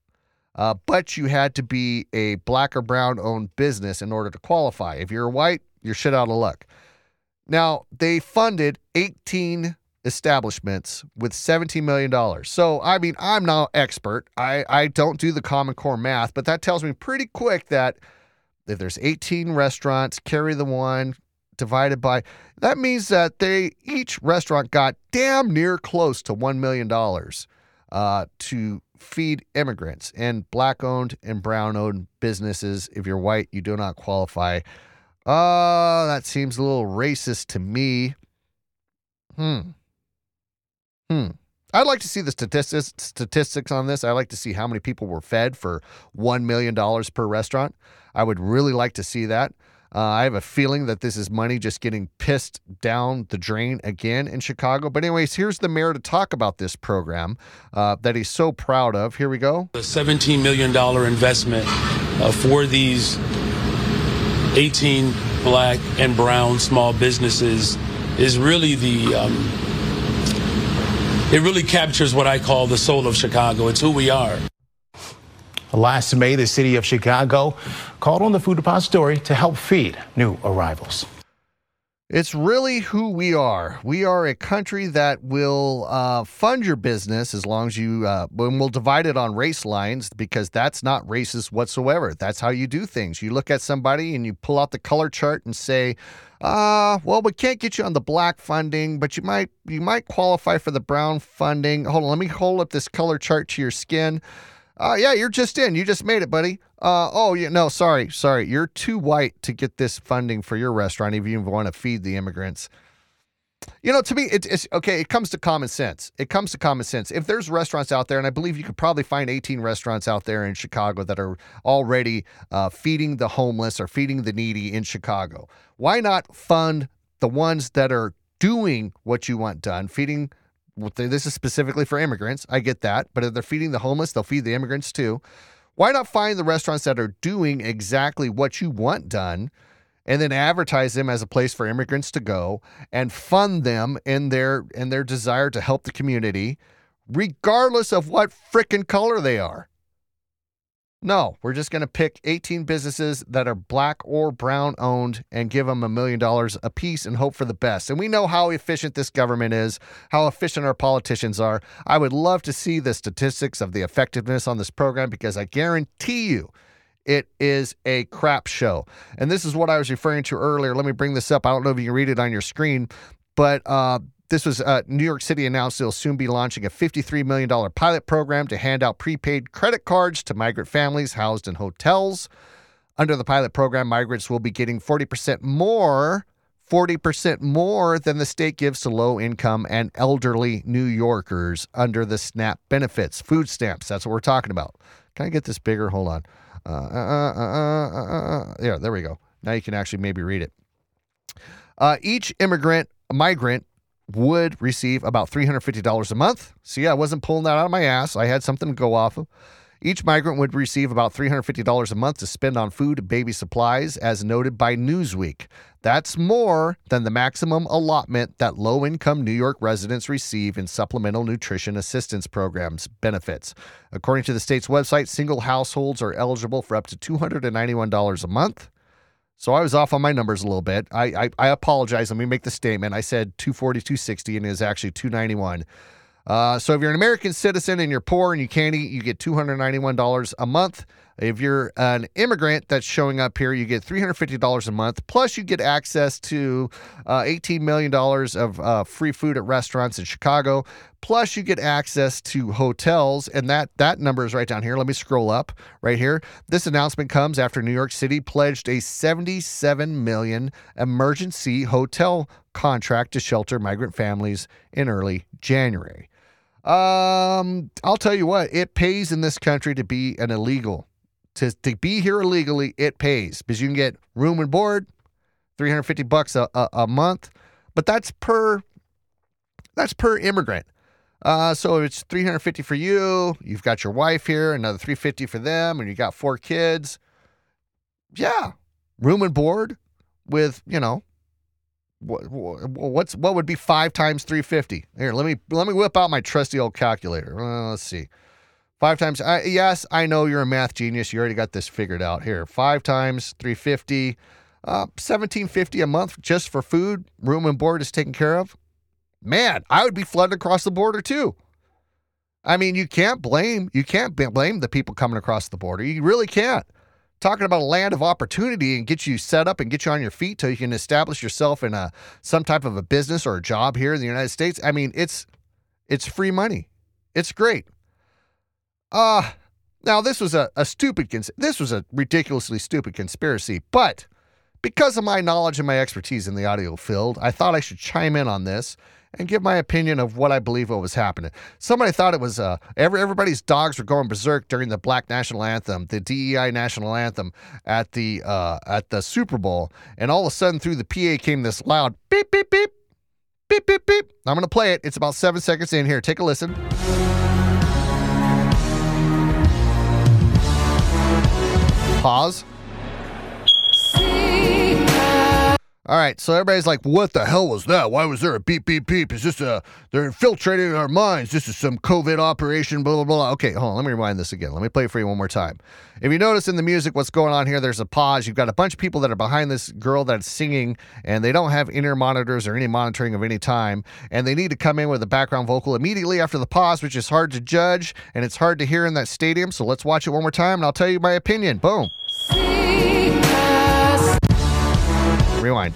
Uh, but you had to be a black or brown owned business in order to qualify. If you're white, you're shit out of luck. Now, they funded 18 establishments with $17 million. So, I mean, I'm not expert. I, I don't do the Common Core math, but that tells me pretty quick that if there's 18 restaurants, carry the one divided by, that means that they each restaurant got damn near close to $1 million uh, to feed immigrants and black owned and brown owned businesses. If you're white, you do not qualify. Uh, that seems a little racist to me. Hmm. Hmm. I'd like to see the statistics statistics on this. I'd like to see how many people were fed for one million dollars per restaurant. I would really like to see that. Uh, I have a feeling that this is money just getting pissed down the drain again in Chicago. But anyways, here's the mayor to talk about this program uh, that he's so proud of. Here we go. A $17 million investment uh, for these 18 black and brown small businesses is really the um, it really captures what I call the soul of Chicago. It's who we are. Last May, the city of Chicago called on the Food Depository to help feed new arrivals. It's really who we are. We are a country that will uh, fund your business as long as you, uh, when we'll divide it on race lines because that's not racist whatsoever. That's how you do things. You look at somebody and you pull out the color chart and say, uh, well, we can't get you on the black funding, but you might you might qualify for the brown funding. Hold on, let me hold up this color chart to your skin. Uh, yeah, you're just in. You just made it, buddy. Uh, oh, yeah, no, sorry, sorry. You're too white to get this funding for your restaurant if you want to feed the immigrants. You know, to me, it, it's okay. It comes to common sense. It comes to common sense. If there's restaurants out there, and I believe you could probably find 18 restaurants out there in Chicago that are already uh, feeding the homeless or feeding the needy in Chicago, why not fund the ones that are doing what you want done, feeding this is specifically for immigrants. I get that. But if they're feeding the homeless, they'll feed the immigrants too. Why not find the restaurants that are doing exactly what you want done and then advertise them as a place for immigrants to go and fund them in their in their desire to help the community regardless of what frickin' color they are? No, we're just going to pick 18 businesses that are black or brown owned and give them a million dollars a piece and hope for the best. And we know how efficient this government is, how efficient our politicians are. I would love to see the statistics of the effectiveness on this program because I guarantee you it is a crap show. And this is what I was referring to earlier. Let me bring this up. I don't know if you can read it on your screen, but uh, this was uh, New York City announced they'll soon be launching a $53 million pilot program to hand out prepaid credit cards to migrant families housed in hotels. Under the pilot program, migrants will be getting 40% more, 40% more than the state gives to low income and elderly New Yorkers under the SNAP benefits, food stamps. That's what we're talking about. Can I get this bigger? Hold on. Uh, uh, uh, yeah, there we go. Now you can actually maybe read it. each immigrant, migrant would receive about $350 a month. Yeah, I wasn't pulling that out of my ass. I had something to go off of. Each migrant would receive about $350 a month to spend on food and baby supplies, as noted by Newsweek. That's more than the maximum allotment that low income New York residents receive in supplemental nutrition assistance programs benefits. According to the state's website, single households are eligible for up to $291 a month. So I was off on my numbers a little bit. I, I, I apologize. Let me make the statement. I said 240, 260, and it is actually 291. Uh, so if you're an American citizen and you're poor and you can't eat, you get $291 a month. If you're an immigrant that's showing up here, you get $350 a month. Plus, you get access to uh, $18 million of uh, free food at restaurants in Chicago. Plus, you get access to hotels, and that that number is right down here. Let me scroll up right here. This announcement comes after New York City pledged a 77 million emergency hotel contract to shelter migrant families in early January. Um, I'll tell you what, it pays in this country to be an illegal. To, to be here illegally, it pays because you can get room and board, 350 bucks a, a, a month, but that's per that's per immigrant. Uh, so it's 350 for you. You've got your wife here, another 350 for them, and you got four kids. Yeah, room and board with you know what, what's what would be five times 350 here let me let me whip out my trusty old calculator uh, let's see five times I, yes i know you're a math genius. You already got this figured out. Here five times 350 uh, 1750 a month just for food room and board is taken care of? Man i would be flooded across the border too. I mean you can't blame you can't blame the people coming across the border. You really can't. Talking about a land of opportunity and get you set up and get you on your feet so you can establish yourself in a some type of a business or a job here in the United States. I mean, it's it's free money. It's great. Uh now this was a, a stupid cons- this was a ridiculously stupid conspiracy, but because of my knowledge and my expertise in the audio field, I thought I should chime in on this and give my opinion of what I believe what was happening. Somebody thought it was uh, every, everybody's dogs were going berserk during the Black National Anthem, the DEI National Anthem at the uh, at the Super Bowl, and all of a sudden through the PA came this loud beep beep beep beep beep beep. I'm gonna play it. It's about seven seconds in here. Take a listen. Pause. All right, so everybody's like, "What the hell was that? Why was there a beep beep beep? Is this a they're infiltrating our minds? This is some COVID operation." Blah blah blah. Okay, hold on. Let me rewind this again. Let me play it for you one more time. If you notice in the music, what's going on here? There's a pause. You've got a bunch of people that are behind this girl that's singing, and they don't have inner monitors or any monitoring of any time, and they need to come in with a background vocal immediately after the pause, which is hard to judge and it's hard to hear in that stadium. So let's watch it one more time, and I'll tell you my opinion. Boom. Rewind.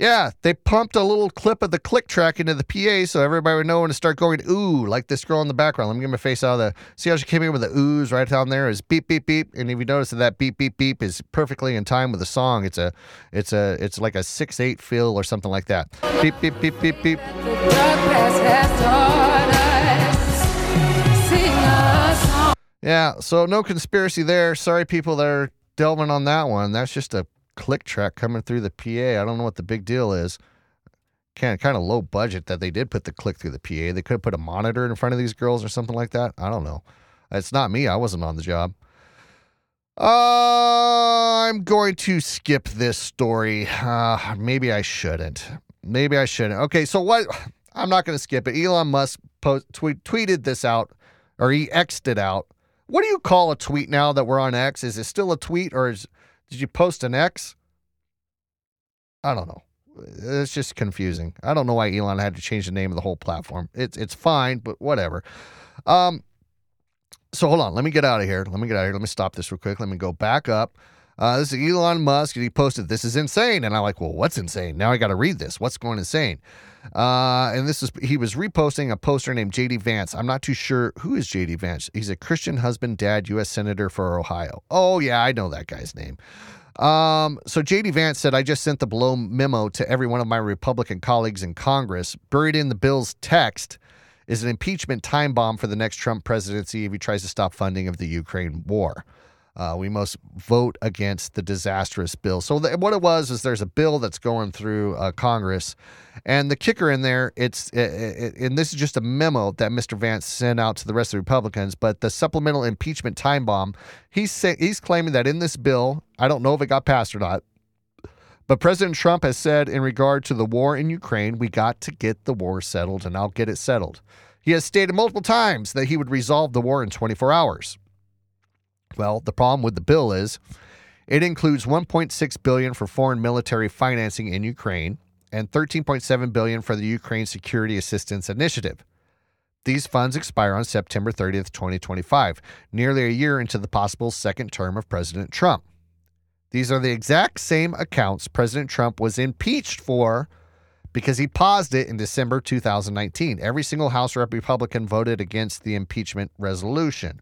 Yeah, they pumped a little clip of the click track into the PA so everybody would know when to start going ooh, like this girl in the background. Let me get my face out of the. See how she came in with the oohs right down there is beep beep beep, and if you notice that that beep beep beep is perfectly in time with the song. It's a, it's a, it's like a six eight fill or something like that. Beep beep beep beep beep. Yeah, so no conspiracy there. Sorry, people that are delving on that one. That's just a click track coming through the PA. I don't know what the big deal is. Kind of, kind of low budget that they did put the click through the PA. They could have put a monitor in front of these girls or something like that. I don't know. It's not me. I wasn't on the job. Uh, I'm going to skip this story. Uh, maybe I shouldn't. Maybe I shouldn't. Okay, so what? I'm not going to skip it. Elon Musk post, tweet, tweeted this out, or he X'd it out. What do you call a tweet now that we're on X? Is it still a tweet, or is did you post an X? I don't know. It's just confusing. I don't know why Elon had to change the name of the whole platform. It's it's fine, but whatever. Um, so hold on. Let me get out of here. Let me get out of here. Let me stop this real quick. Let me go back up. Uh, this is Elon Musk, and he posted, "This is insane." And I'm like, "Well, what's insane?" Now I got to read this. What's going insane? Uh, and this is he was reposting a poster named JD Vance. I'm not too sure who is JD Vance. He's a Christian husband, dad, U.S. senator for Ohio. Oh yeah, I know that guy's name. Um, so JD Vance said, I just sent the below memo to every one of my Republican colleagues in Congress. Buried in the bill's text is an impeachment time bomb for the next Trump presidency if he tries to stop funding of the Ukraine war. Uh, we must vote against the disastrous bill. So th- what it was is there's a bill that's going through uh, Congress, and the kicker in there, it's it, it, and this is just a memo that Mr. Vance sent out to the rest of the Republicans. But the supplemental impeachment time bomb, he's say, he's claiming that in this bill, I don't know if it got passed or not, but President Trump has said in regard to the war in Ukraine, we got to get the war settled, and I'll get it settled. He has stated multiple times that he would resolve the war in 24 hours. Well, the problem with the bill is it includes 1.6 billion for foreign military financing in Ukraine and 13.7 billion for the Ukraine Security Assistance Initiative. These funds expire on September 30th, 2025, nearly a year into the possible second term of President Trump. These are the exact same accounts President Trump was impeached for because he paused it in December 2019. Every single House Republican voted against the impeachment resolution.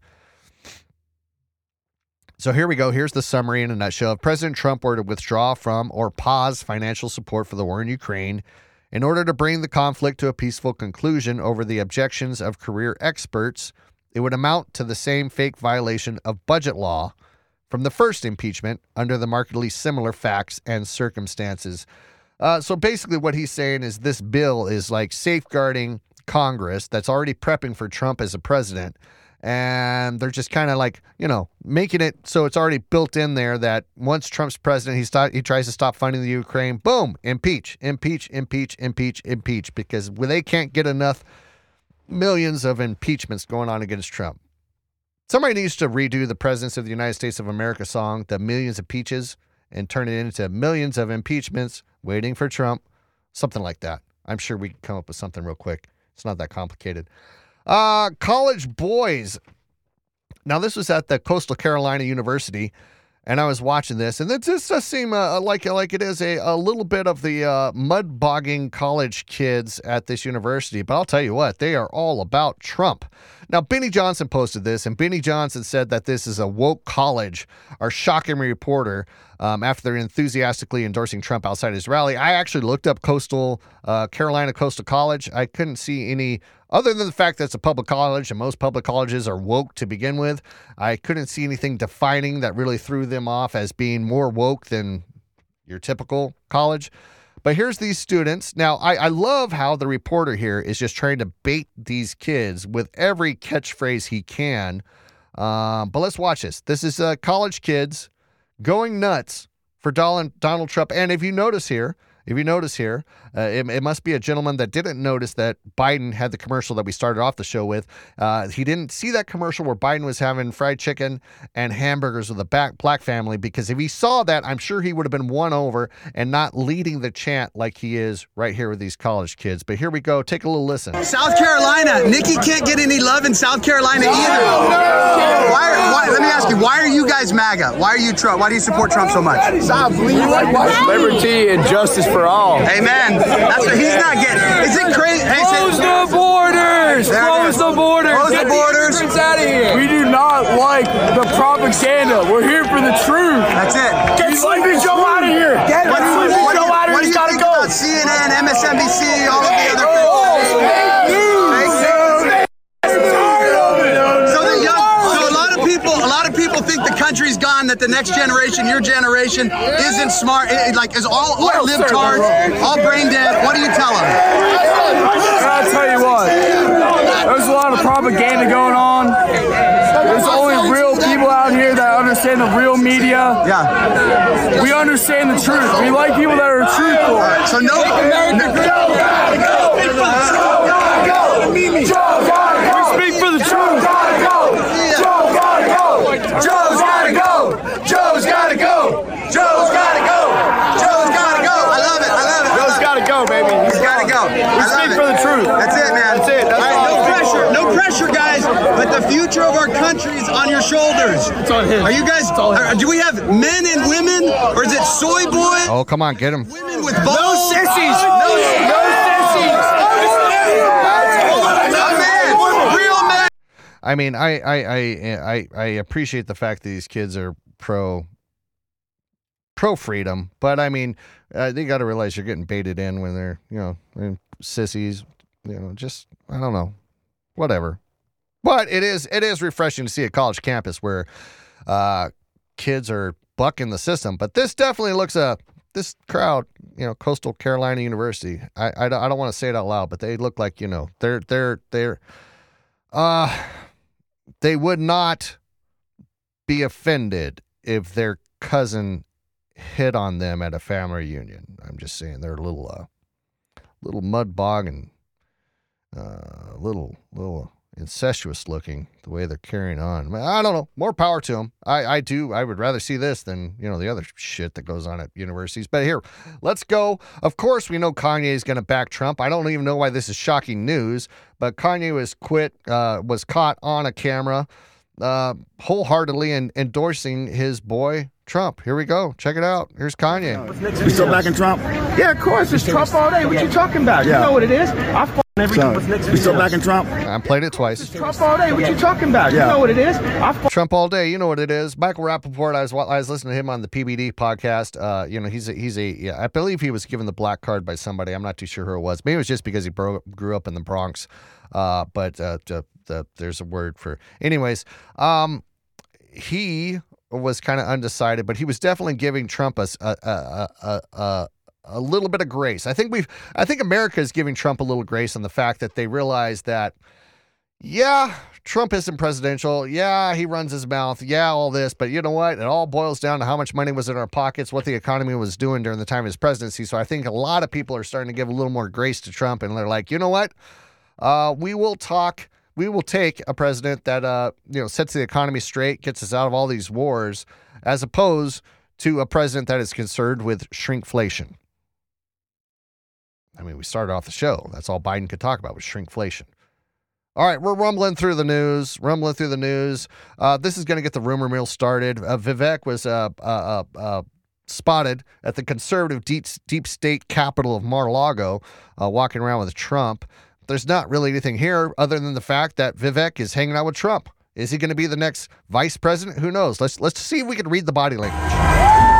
So here we go. Here's the summary in a nutshell. If President Trump were to withdraw from or pause financial support for the war in Ukraine in order to bring the conflict to a peaceful conclusion over the objections of career experts, it would amount to the same fake violation of budget law from the first impeachment under the markedly similar facts and circumstances. Uh, so basically, what he's saying is this bill is like safeguarding Congress that's already prepping for Trump as a president and they're just kind of like you know making it so it's already built in there that once Trump's president, he start, he tries to stop funding the Ukraine. Boom, impeach, impeach, impeach, impeach, impeach, because they can't get enough millions of impeachments going on against Trump. Somebody needs to redo the Presidents of the United States of America song, "The Millions of Peaches," and turn it into millions of impeachments waiting for Trump, something like that. I'm sure we can come up with something real quick. It's not that complicated. Uh, college boys. Now, this was at the Coastal Carolina University, and I was watching this, and this does seem uh, like like it is a, a little bit of the uh, mud bogging college kids at this university. But I'll tell you what, they are all about Trump. Now, Benny Johnson posted this, and Benny Johnson said that this is a woke college. Our shocking reporter, um, after they're enthusiastically endorsing Trump outside his rally, I actually looked up Coastal uh, Carolina Coastal College. I couldn't see any other than the fact that it's a public college and most public colleges are woke to begin with, I couldn't see anything defining that really threw them off as being more woke than your typical college. But here's these students. Now, I, I love how the reporter here is just trying to bait these kids with every catchphrase he can Um, but let's watch this. This is uh, college kids going nuts for Donald, Trump. And if you notice here, if you notice here, uh, it, it must be a gentleman that didn't notice that Biden had the commercial that we started off the show with. Uh, he didn't see that commercial where Biden was having fried chicken and hamburgers with a back, black family because if he saw that, I'm sure he would have been won over and not leading the chant like he is right here with these college kids. But here we go. Take a little listen. South Carolina, Nikki can't get any love in South Carolina either. Why, why, let me ask you, why are you guys MAGA? Why are you Trump? Why do you support Trump so much? Liberty and justice for all. Amen. That's what he's not getting. Is it crazy? Close the borders! Close the borders! Close the Get borders. immigrants out of here! We do not like the propaganda. We're here for the truth. That's it. Get Sleepy Joe out of here! Get What, Sleepy what, Joe out of what here! do He's you gotta think go! about CNN, MSNBC, all of the other oh, news! Think the country's gone. That the next generation, your generation, isn't smart. it- it, like is all all libtards, all brain dead. What do you tell them? I'll tell you what. There's a lot of propaganda going on. There's only real people out here that understand the real media. Yeah. We understand the truth. We like people that are truthful. So no. We speak for the truth. Joe's gotta go. Joe's gotta go. Joe's gotta go. Joe's gotta go. Joe's gotta go. I love it. I love it. Joe's gotta go, baby. He's gotta go. We love speak it. for the truth. That's it, man. That's it. That's all right, all no pressure. No pressure, guys. But the future of our country is on your shoulders. It's on him. Are you guys? Are, do we have men and women, or is it soy boy? Oh, come on, get him. Women with balls. No sissies. No, No sissies. No man. Real man. I mean, I I I I, I appreciate the fact that these kids are pro pro freedom, but I mean, uh, they got to realize you're getting baited in when they're you know sissies. You know, just I don't know, whatever. But it is it is refreshing to see a college campus where uh, kids are bucking the system. But this definitely looks a this crowd, you know, Coastal Carolina University. I I, I don't want to say it out loud, but they look like you know they're they're they're uh they would not be offended if their cousin hit on them at a family reunion. I'm just saying they're a little uh little mud bog and uh a little little incestuous looking the way they're carrying on. I don't know. More power to them. I I do. I would rather see this than you know the other shit that goes on at universities. But here, let's go. Of course, we know Kanye is going to back Trump. I don't even know why this is shocking news, but Kanye was quit uh, was caught on a camera uh, wholeheartedly in, endorsing his boy Trump. Here we go. Check it out. Here's Kanye. We still backing Trump? Yeah, of course. It's Trump all day. What you talking about? Yeah. You know what it is. I f- every We still backing Trump? I played it twice. Trump all day. What you talking about? You know what it is. I f- Trump all day. You know what it is. Michael Rapaport. I was I was listening to him on the PBD podcast. Uh, you know, he's a, he's a yeah. I believe he was given the black card by somebody. I'm not too sure who it was. Maybe it was just because he bro- grew up in the Bronx. Uh, but uh, the, the, there's a word for. Anyways, um, he was kind of undecided, but he was definitely giving Trump a a a, a, a little bit of grace. I think we've I think America is giving Trump a little grace on the fact that they realize that yeah, Trump isn't presidential. Yeah, he runs his mouth. Yeah, all this, but you know what? It all boils down to how much money was in our pockets, what the economy was doing during the time of his presidency. So I think a lot of people are starting to give a little more grace to Trump, and they're like, you know what? Uh, we will talk. We will take a president that uh, you know sets the economy straight, gets us out of all these wars, as opposed to a president that is concerned with shrinkflation. I mean, we started off the show. That's all Biden could talk about was shrinkflation. All right, we're rumbling through the news, rumbling through the news. Uh, this is going to get the rumor mill started. Uh, Vivek was uh, uh, uh, uh, spotted at the conservative deep, deep state capital of Mar-a-Lago, walking around with Trump. There's not really anything here other than the fact that Vivek is hanging out with Trump. Is he going to be the next vice president? Who knows? Let's let's see if we can read the body language.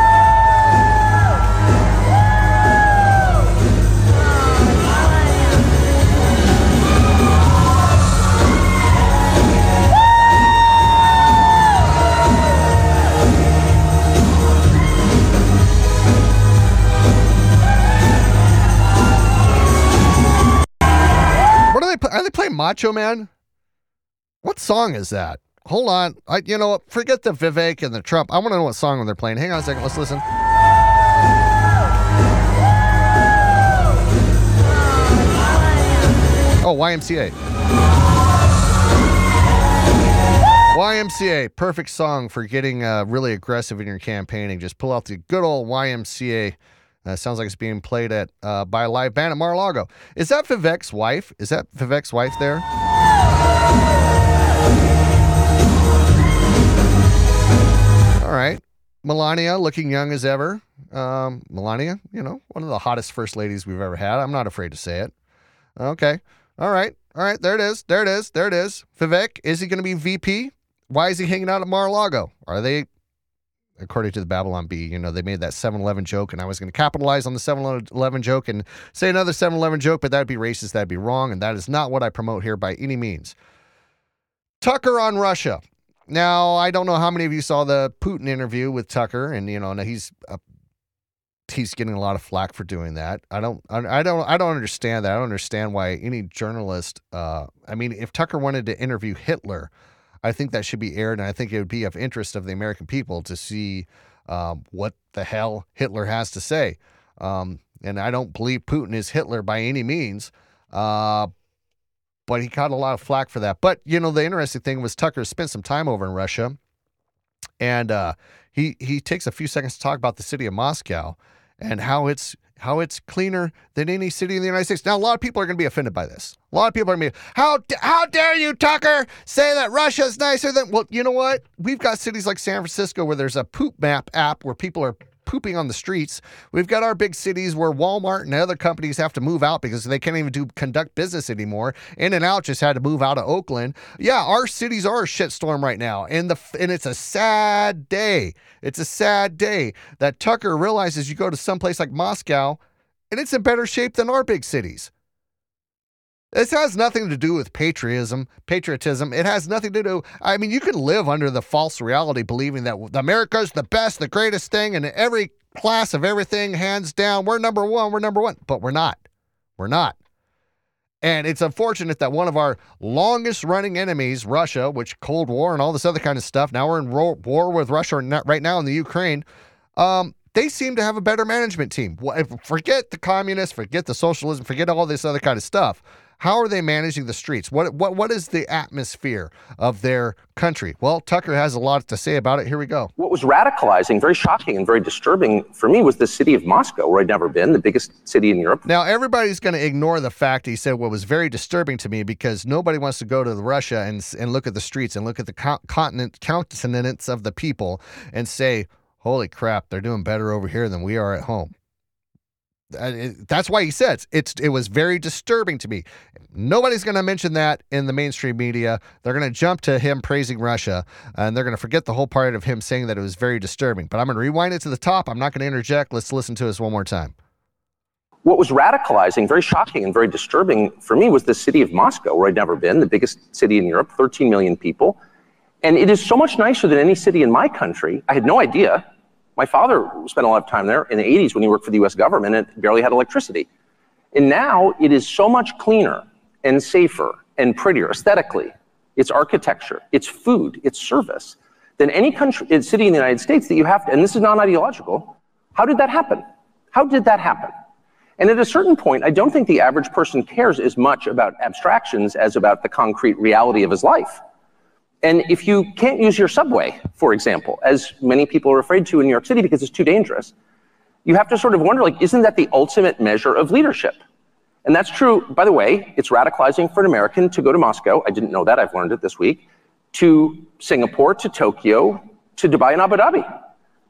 Are they playing Macho Man? What song is that? hold on. I, you know what? Forget the Vivek and the Trump. I want to know what song they're playing. Hang on a second. Let's listen. Oh, YMCA. YMCA, perfect song for getting uh, really aggressive in your campaigning. Just pull out the good old YMCA. Uh, sounds like it's being played at uh, by a live band at Mar-a-Lago. Is that Vivek's wife? Is that Vivek's wife there? All right. Melania looking young as ever. Um, Melania, you know, one of the hottest first ladies we've ever had. I'm not afraid to say it. Okay. All right. All right. There it is. There it is. There it is. Vivek, is he going to be VP? Why is he hanging out at Mar-a-Lago? Are they, according to the Babylon Bee, you know, they made that 7 Eleven joke, and I was going to capitalize on the 7 Eleven joke and say another 7 Eleven joke, but that'd be racist. That'd be wrong. And that is not what I promote here by any means. Tucker on Russia. Now, I don't know how many of you saw the Putin interview with Tucker, and you know, he's uh, he's getting a lot of flack for doing that. I don't, I, I don't, I don't understand that. I don't understand why any journalist. Uh, I mean, if Tucker wanted to interview Hitler, I think that should be aired, and I think it would be of interest of the American people to see um, what the hell Hitler has to say. Um, and I don't believe Putin is Hitler by any means. Uh, but he caught a lot of flack for that. But you know, the interesting thing was Tucker spent some time over in Russia, and uh, he he takes a few seconds to talk about the city of Moscow and how it's how it's cleaner than any city in the United States. Now, a lot of people are going to be offended by this. A lot of people are going to be, how how dare you, Tucker, say that Russia's nicer than? Well, you know what? We've got cities like San Francisco where there's a poop map app where people are pooping on the streets. We've got our big cities where Walmart and other companies have to move out because they can't even do conduct business anymore. In-N-Out just had to move out of Oakland. Yeah, our cities are a shitstorm right now, and the and it's a sad day. It's a sad day that Tucker realizes you go to someplace like Moscow, and it's in better shape than our big cities. This has nothing to do with patriotism. Patriotism. It has nothing to do. I mean, you can live under the false reality, believing that America's the best, the greatest thing, and every class of everything, hands down, we're number one. We're number one, but we're not. We're not. And it's unfortunate that one of our longest running enemies, Russia, which Cold War and all this other kind of stuff, now we're in war with Russia right now in the Ukraine. Um, they seem to have a better management team. Forget the communists, forget the socialism, forget all this other kind of stuff. How are they managing the streets? What what what is the atmosphere of their country? Well, Tucker has a lot to say about it. Here we go. What was radicalizing, very shocking, and very disturbing for me was the city of Moscow, where I'd never been, the biggest city in Europe. Now, everybody's going to ignore the fact he said what was very disturbing to me because nobody wants to go to Russia and and look at the streets and look at the continent countenance of the people and say, "Holy crap, they're doing better over here than we are at home." That's why he says it's it was very disturbing to me. Nobody's going to mention that in the mainstream media. They're going to jump to him praising Russia, and they're going to forget the whole part of him saying that it was very disturbing. But I'm going to rewind it to the top. I'm not going to interject. Let's listen to this one more time. What was radicalizing, very shocking, and very disturbing for me was the city of Moscow, where I'd never been, the biggest city in Europe, 13 million people. And it is so much nicer than any city in my country. I had no idea. My father spent a lot of time there in the 80s when he worked for the US government and barely had electricity. And now it is so much cleaner and safer and prettier aesthetically. It's architecture, it's food, it's service than any country, city in the United States that you have to, and this is non ideological. How did that happen? How did that happen? And at a certain point, I don't think the average person cares as much about abstractions as about the concrete reality of his life. And if you can't use your subway, for example, as many people are afraid to in New York City because it's too dangerous, you have to sort of wonder, like, isn't that the ultimate measure of leadership? And that's true, by the way, it's radicalizing for an American to go to Moscow. I didn't know that, I've learned it this week, to Singapore, to Tokyo, to Dubai and Abu Dhabi.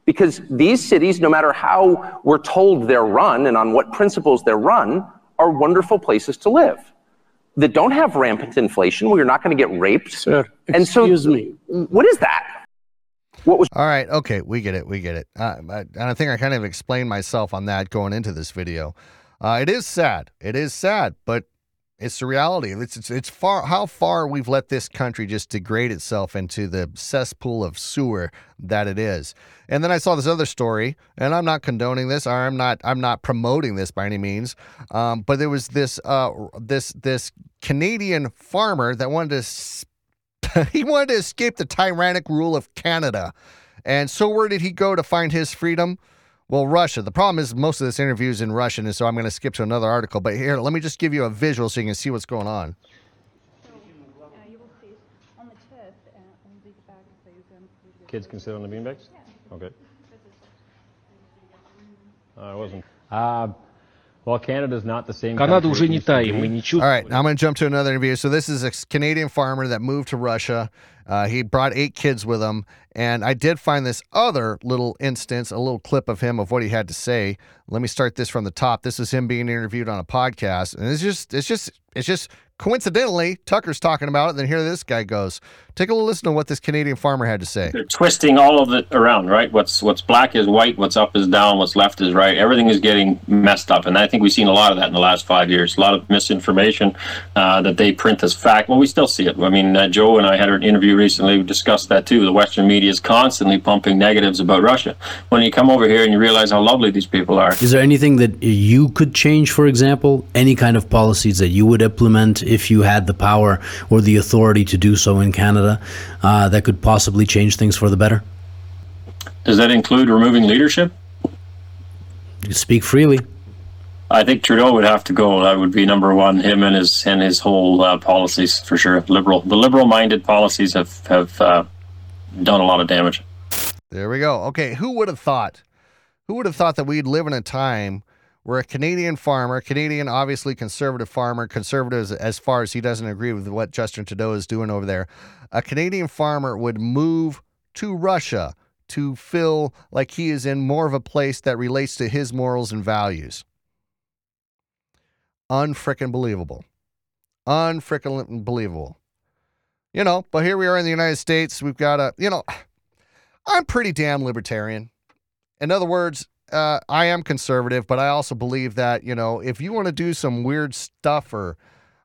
Because these cities, no matter how we're told they're run and on what principles they're run, are wonderful places to live that don't have rampant inflation where you're not going to get raped. Sir, and so, excuse me. What is that? What was? All right. Okay, we get it. We get it. Uh, I, and I think I kind of explained myself on that going into this video. Uh, it is sad. It is sad, but it's the reality. It's, it's it's far how far we've let this country just degrade itself into the cesspool of sewer that it is. And then I saw this other story, and I'm not condoning this, or I'm not I'm not promoting this by any means. Um, but there was this uh, this this Canadian farmer that wanted to he wanted to escape the tyrannic rule of Canada. And so where did he go to find his freedom? Well, Russia. The problem is most of this interview is in Russian, and so I'm going to skip to another article. But here, let me just give you a visual so you can see what's going on. Kids can sit on the beanbags? Okay. Uh, I wasn't. Uh, well, Canada's not the same. Канада country уже it не used та, to и мы be. не All чувствуем. right, now I'm going to jump to another interview. So this is a Canadian farmer that moved to Russia. uh, he brought eight kids with him, and I did find this other little instance, a little clip of him of what he had to say. Let me start this from the top. This is him being interviewed on a podcast, and it's just, it's just, it's just coincidentally Tucker's talking about it. And Then here this guy goes. Take a little listen to what this Canadian farmer had to say. They're twisting all of it around, right? What's what's black is white, what's up is down, what's left is right. Everything is getting messed up, and I think we've seen a lot of that in the last five years. A lot of misinformation uh, that they print as fact. Well, we still see it. I mean, uh, Joe and I had an interview recently. We discussed that too. The Western media is constantly pumping negatives about Russia. When you come over here and you realize how lovely these people are, Is there anything that you could change, for example? Any kind of policies that you would implement if you had the power or the authority to do so in Canada uh, that could possibly change things for the better? does that include removing leadership? You speak freely. I think Trudeau would have to go. That would be number one. Him and his and his whole uh, policies for sure. Liberal, the liberal-minded policies have have uh, done a lot of damage. There we go. Okay, who would have thought? Who would have thought that we'd live in a time where a Canadian farmer, Canadian obviously conservative farmer, conservative as, as far as he doesn't agree with what Justin Trudeau is doing over there, a Canadian farmer would move to Russia to feel like he is in more of a place that relates to his morals and values. Unfrickin' believable. Unfrickin' believable. You know, but here we are in the United States. We've got a, you know, I'm pretty damn libertarian. In other words, uh, I am conservative, but I also believe that, you know, if you want to do some weird stuff or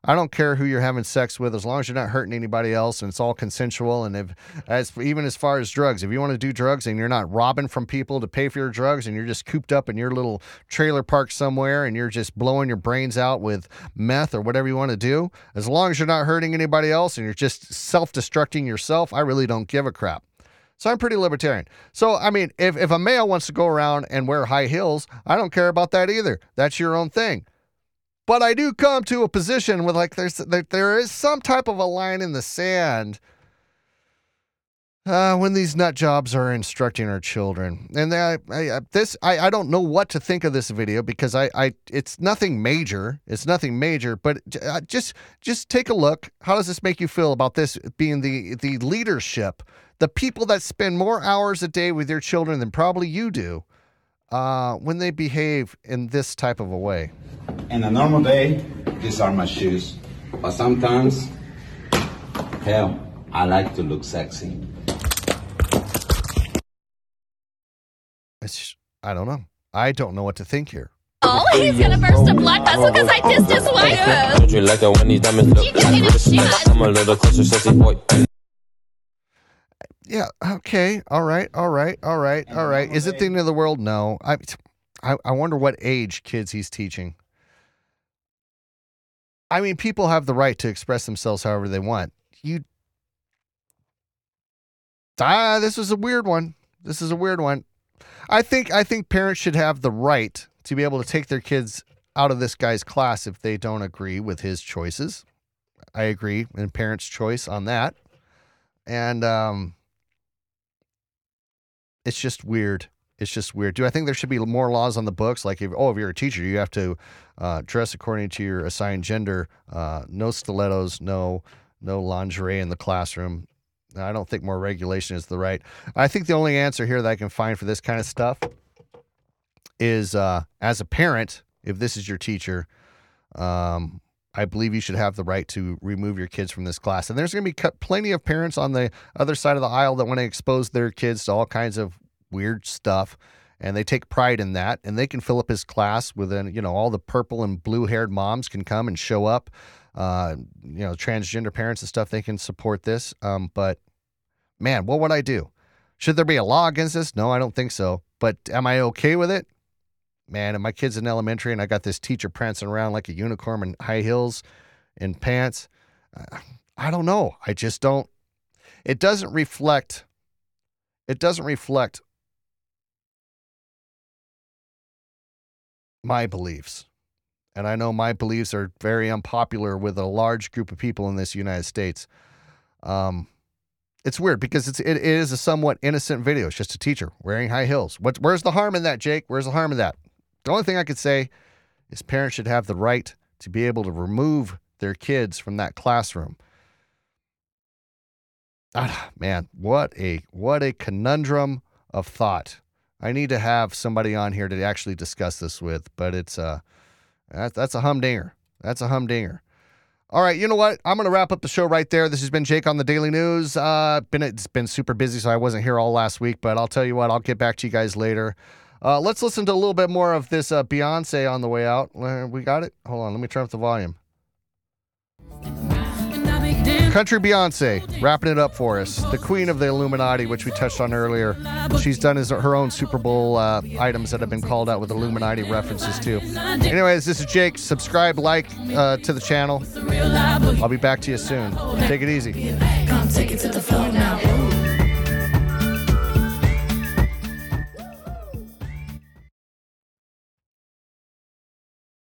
I don't care who you're having sex with as long as you're not hurting anybody else and it's all consensual and if as even as far as drugs, if you want to do drugs and you're not robbing from people to pay for your drugs and you're just cooped up in your little trailer park somewhere and you're just blowing your brains out with meth or whatever you want to do, as long as you're not hurting anybody else and you're just self-destructing yourself, I really don't give a crap. So I'm pretty libertarian. So I mean, if if a male wants to go around and wear high heels, I don't care about that either. That's your own thing. But I do come to a position with like there's there, there is some type of a line in the sand uh, when these nut jobs are instructing our children. And I, I, this I, I don't know what to think of this video because I, I it's nothing major. It's nothing major, but uh, just just take a look. How does this make you feel about this being the the leadership, the people that spend more hours a day with your children than probably you do, uh, when they behave in this type of a way? In a normal day, these are my shoes. But sometimes, hell, I like to look sexy. It's I don't know. I don't know what to think here. Oh, he's gonna burst a blood vessel because I dissed his wife. Don't you like it when these diamonds look like? I'm a little closer, sexy boy. Yeah. Okay. All right. All right. All right. All right. Is it the end of the world? No. I, I, I wonder what age kids he's teaching. I mean, people have the right to express themselves however they want. You. Ah, this is a weird one. This is a weird one. I think I think parents should have the right to be able to take their kids out of this guy's class if they don't agree with his choices. I agree in parents' choice on that. And um it's just weird. It's just weird. Do I think there should be more laws on the books? Like, if oh, if you're a teacher, you have to uh, dress according to your assigned gender. Uh, no stilettos, no no lingerie in the classroom. I don't think more regulation is the right. I think the only answer here that I can find for this kind of stuff is uh, as a parent, if this is your teacher, um, I believe you should have the right to remove your kids from this class. And there's going to be plenty of parents on the other side of the aisle that want to expose their kids to all kinds of weird stuff. And they take pride in that. And they can fill up his class with, an, you know, all the purple and blue haired moms can come and show up. Uh, you know, transgender parents and stuff, they can support this. Um, but man, what would I do? Should there be a law against this? No, I don't think so. But am I okay with it? Man, and my kid's in elementary, and I got this teacher prancing around like a unicorn in high heels and pants. Uh, I don't know. I just don't. it doesn't reflect it doesn't reflect my beliefs. And I know my beliefs are very unpopular with a large group of people in this United States. Um, it's weird because it's it, is a somewhat innocent video. It's just a teacher wearing high heels. What where's the harm in that, Jake? Where's the harm in that? The only thing I could say is parents should have the right to be able to remove their kids from that classroom. Ah, man, what a what a conundrum of thought. I need to have somebody on here to actually discuss this with, but it's uh that's a humdinger. That's a humdinger. All right, you know what? I'm going to wrap up the show right there. This has been Jake on the Daily News. Uh, been it's been super busy, so I wasn't here all last week. But I'll tell you what, I'll get back to you guys later. Uh, let's listen to a little bit more of this uh, Beyonce on the way out. Uh, We got it. Hold on, let me turn up the volume. Country Beyonce wrapping it up for us. The queen of the Illuminati, which we touched on earlier. She's done his, her own Super Bowl uh, items that have been called out with Illuminati references too. Anyways, this is Jake. Subscribe, like uh, to the channel. I'll be back to you soon. Take it easy.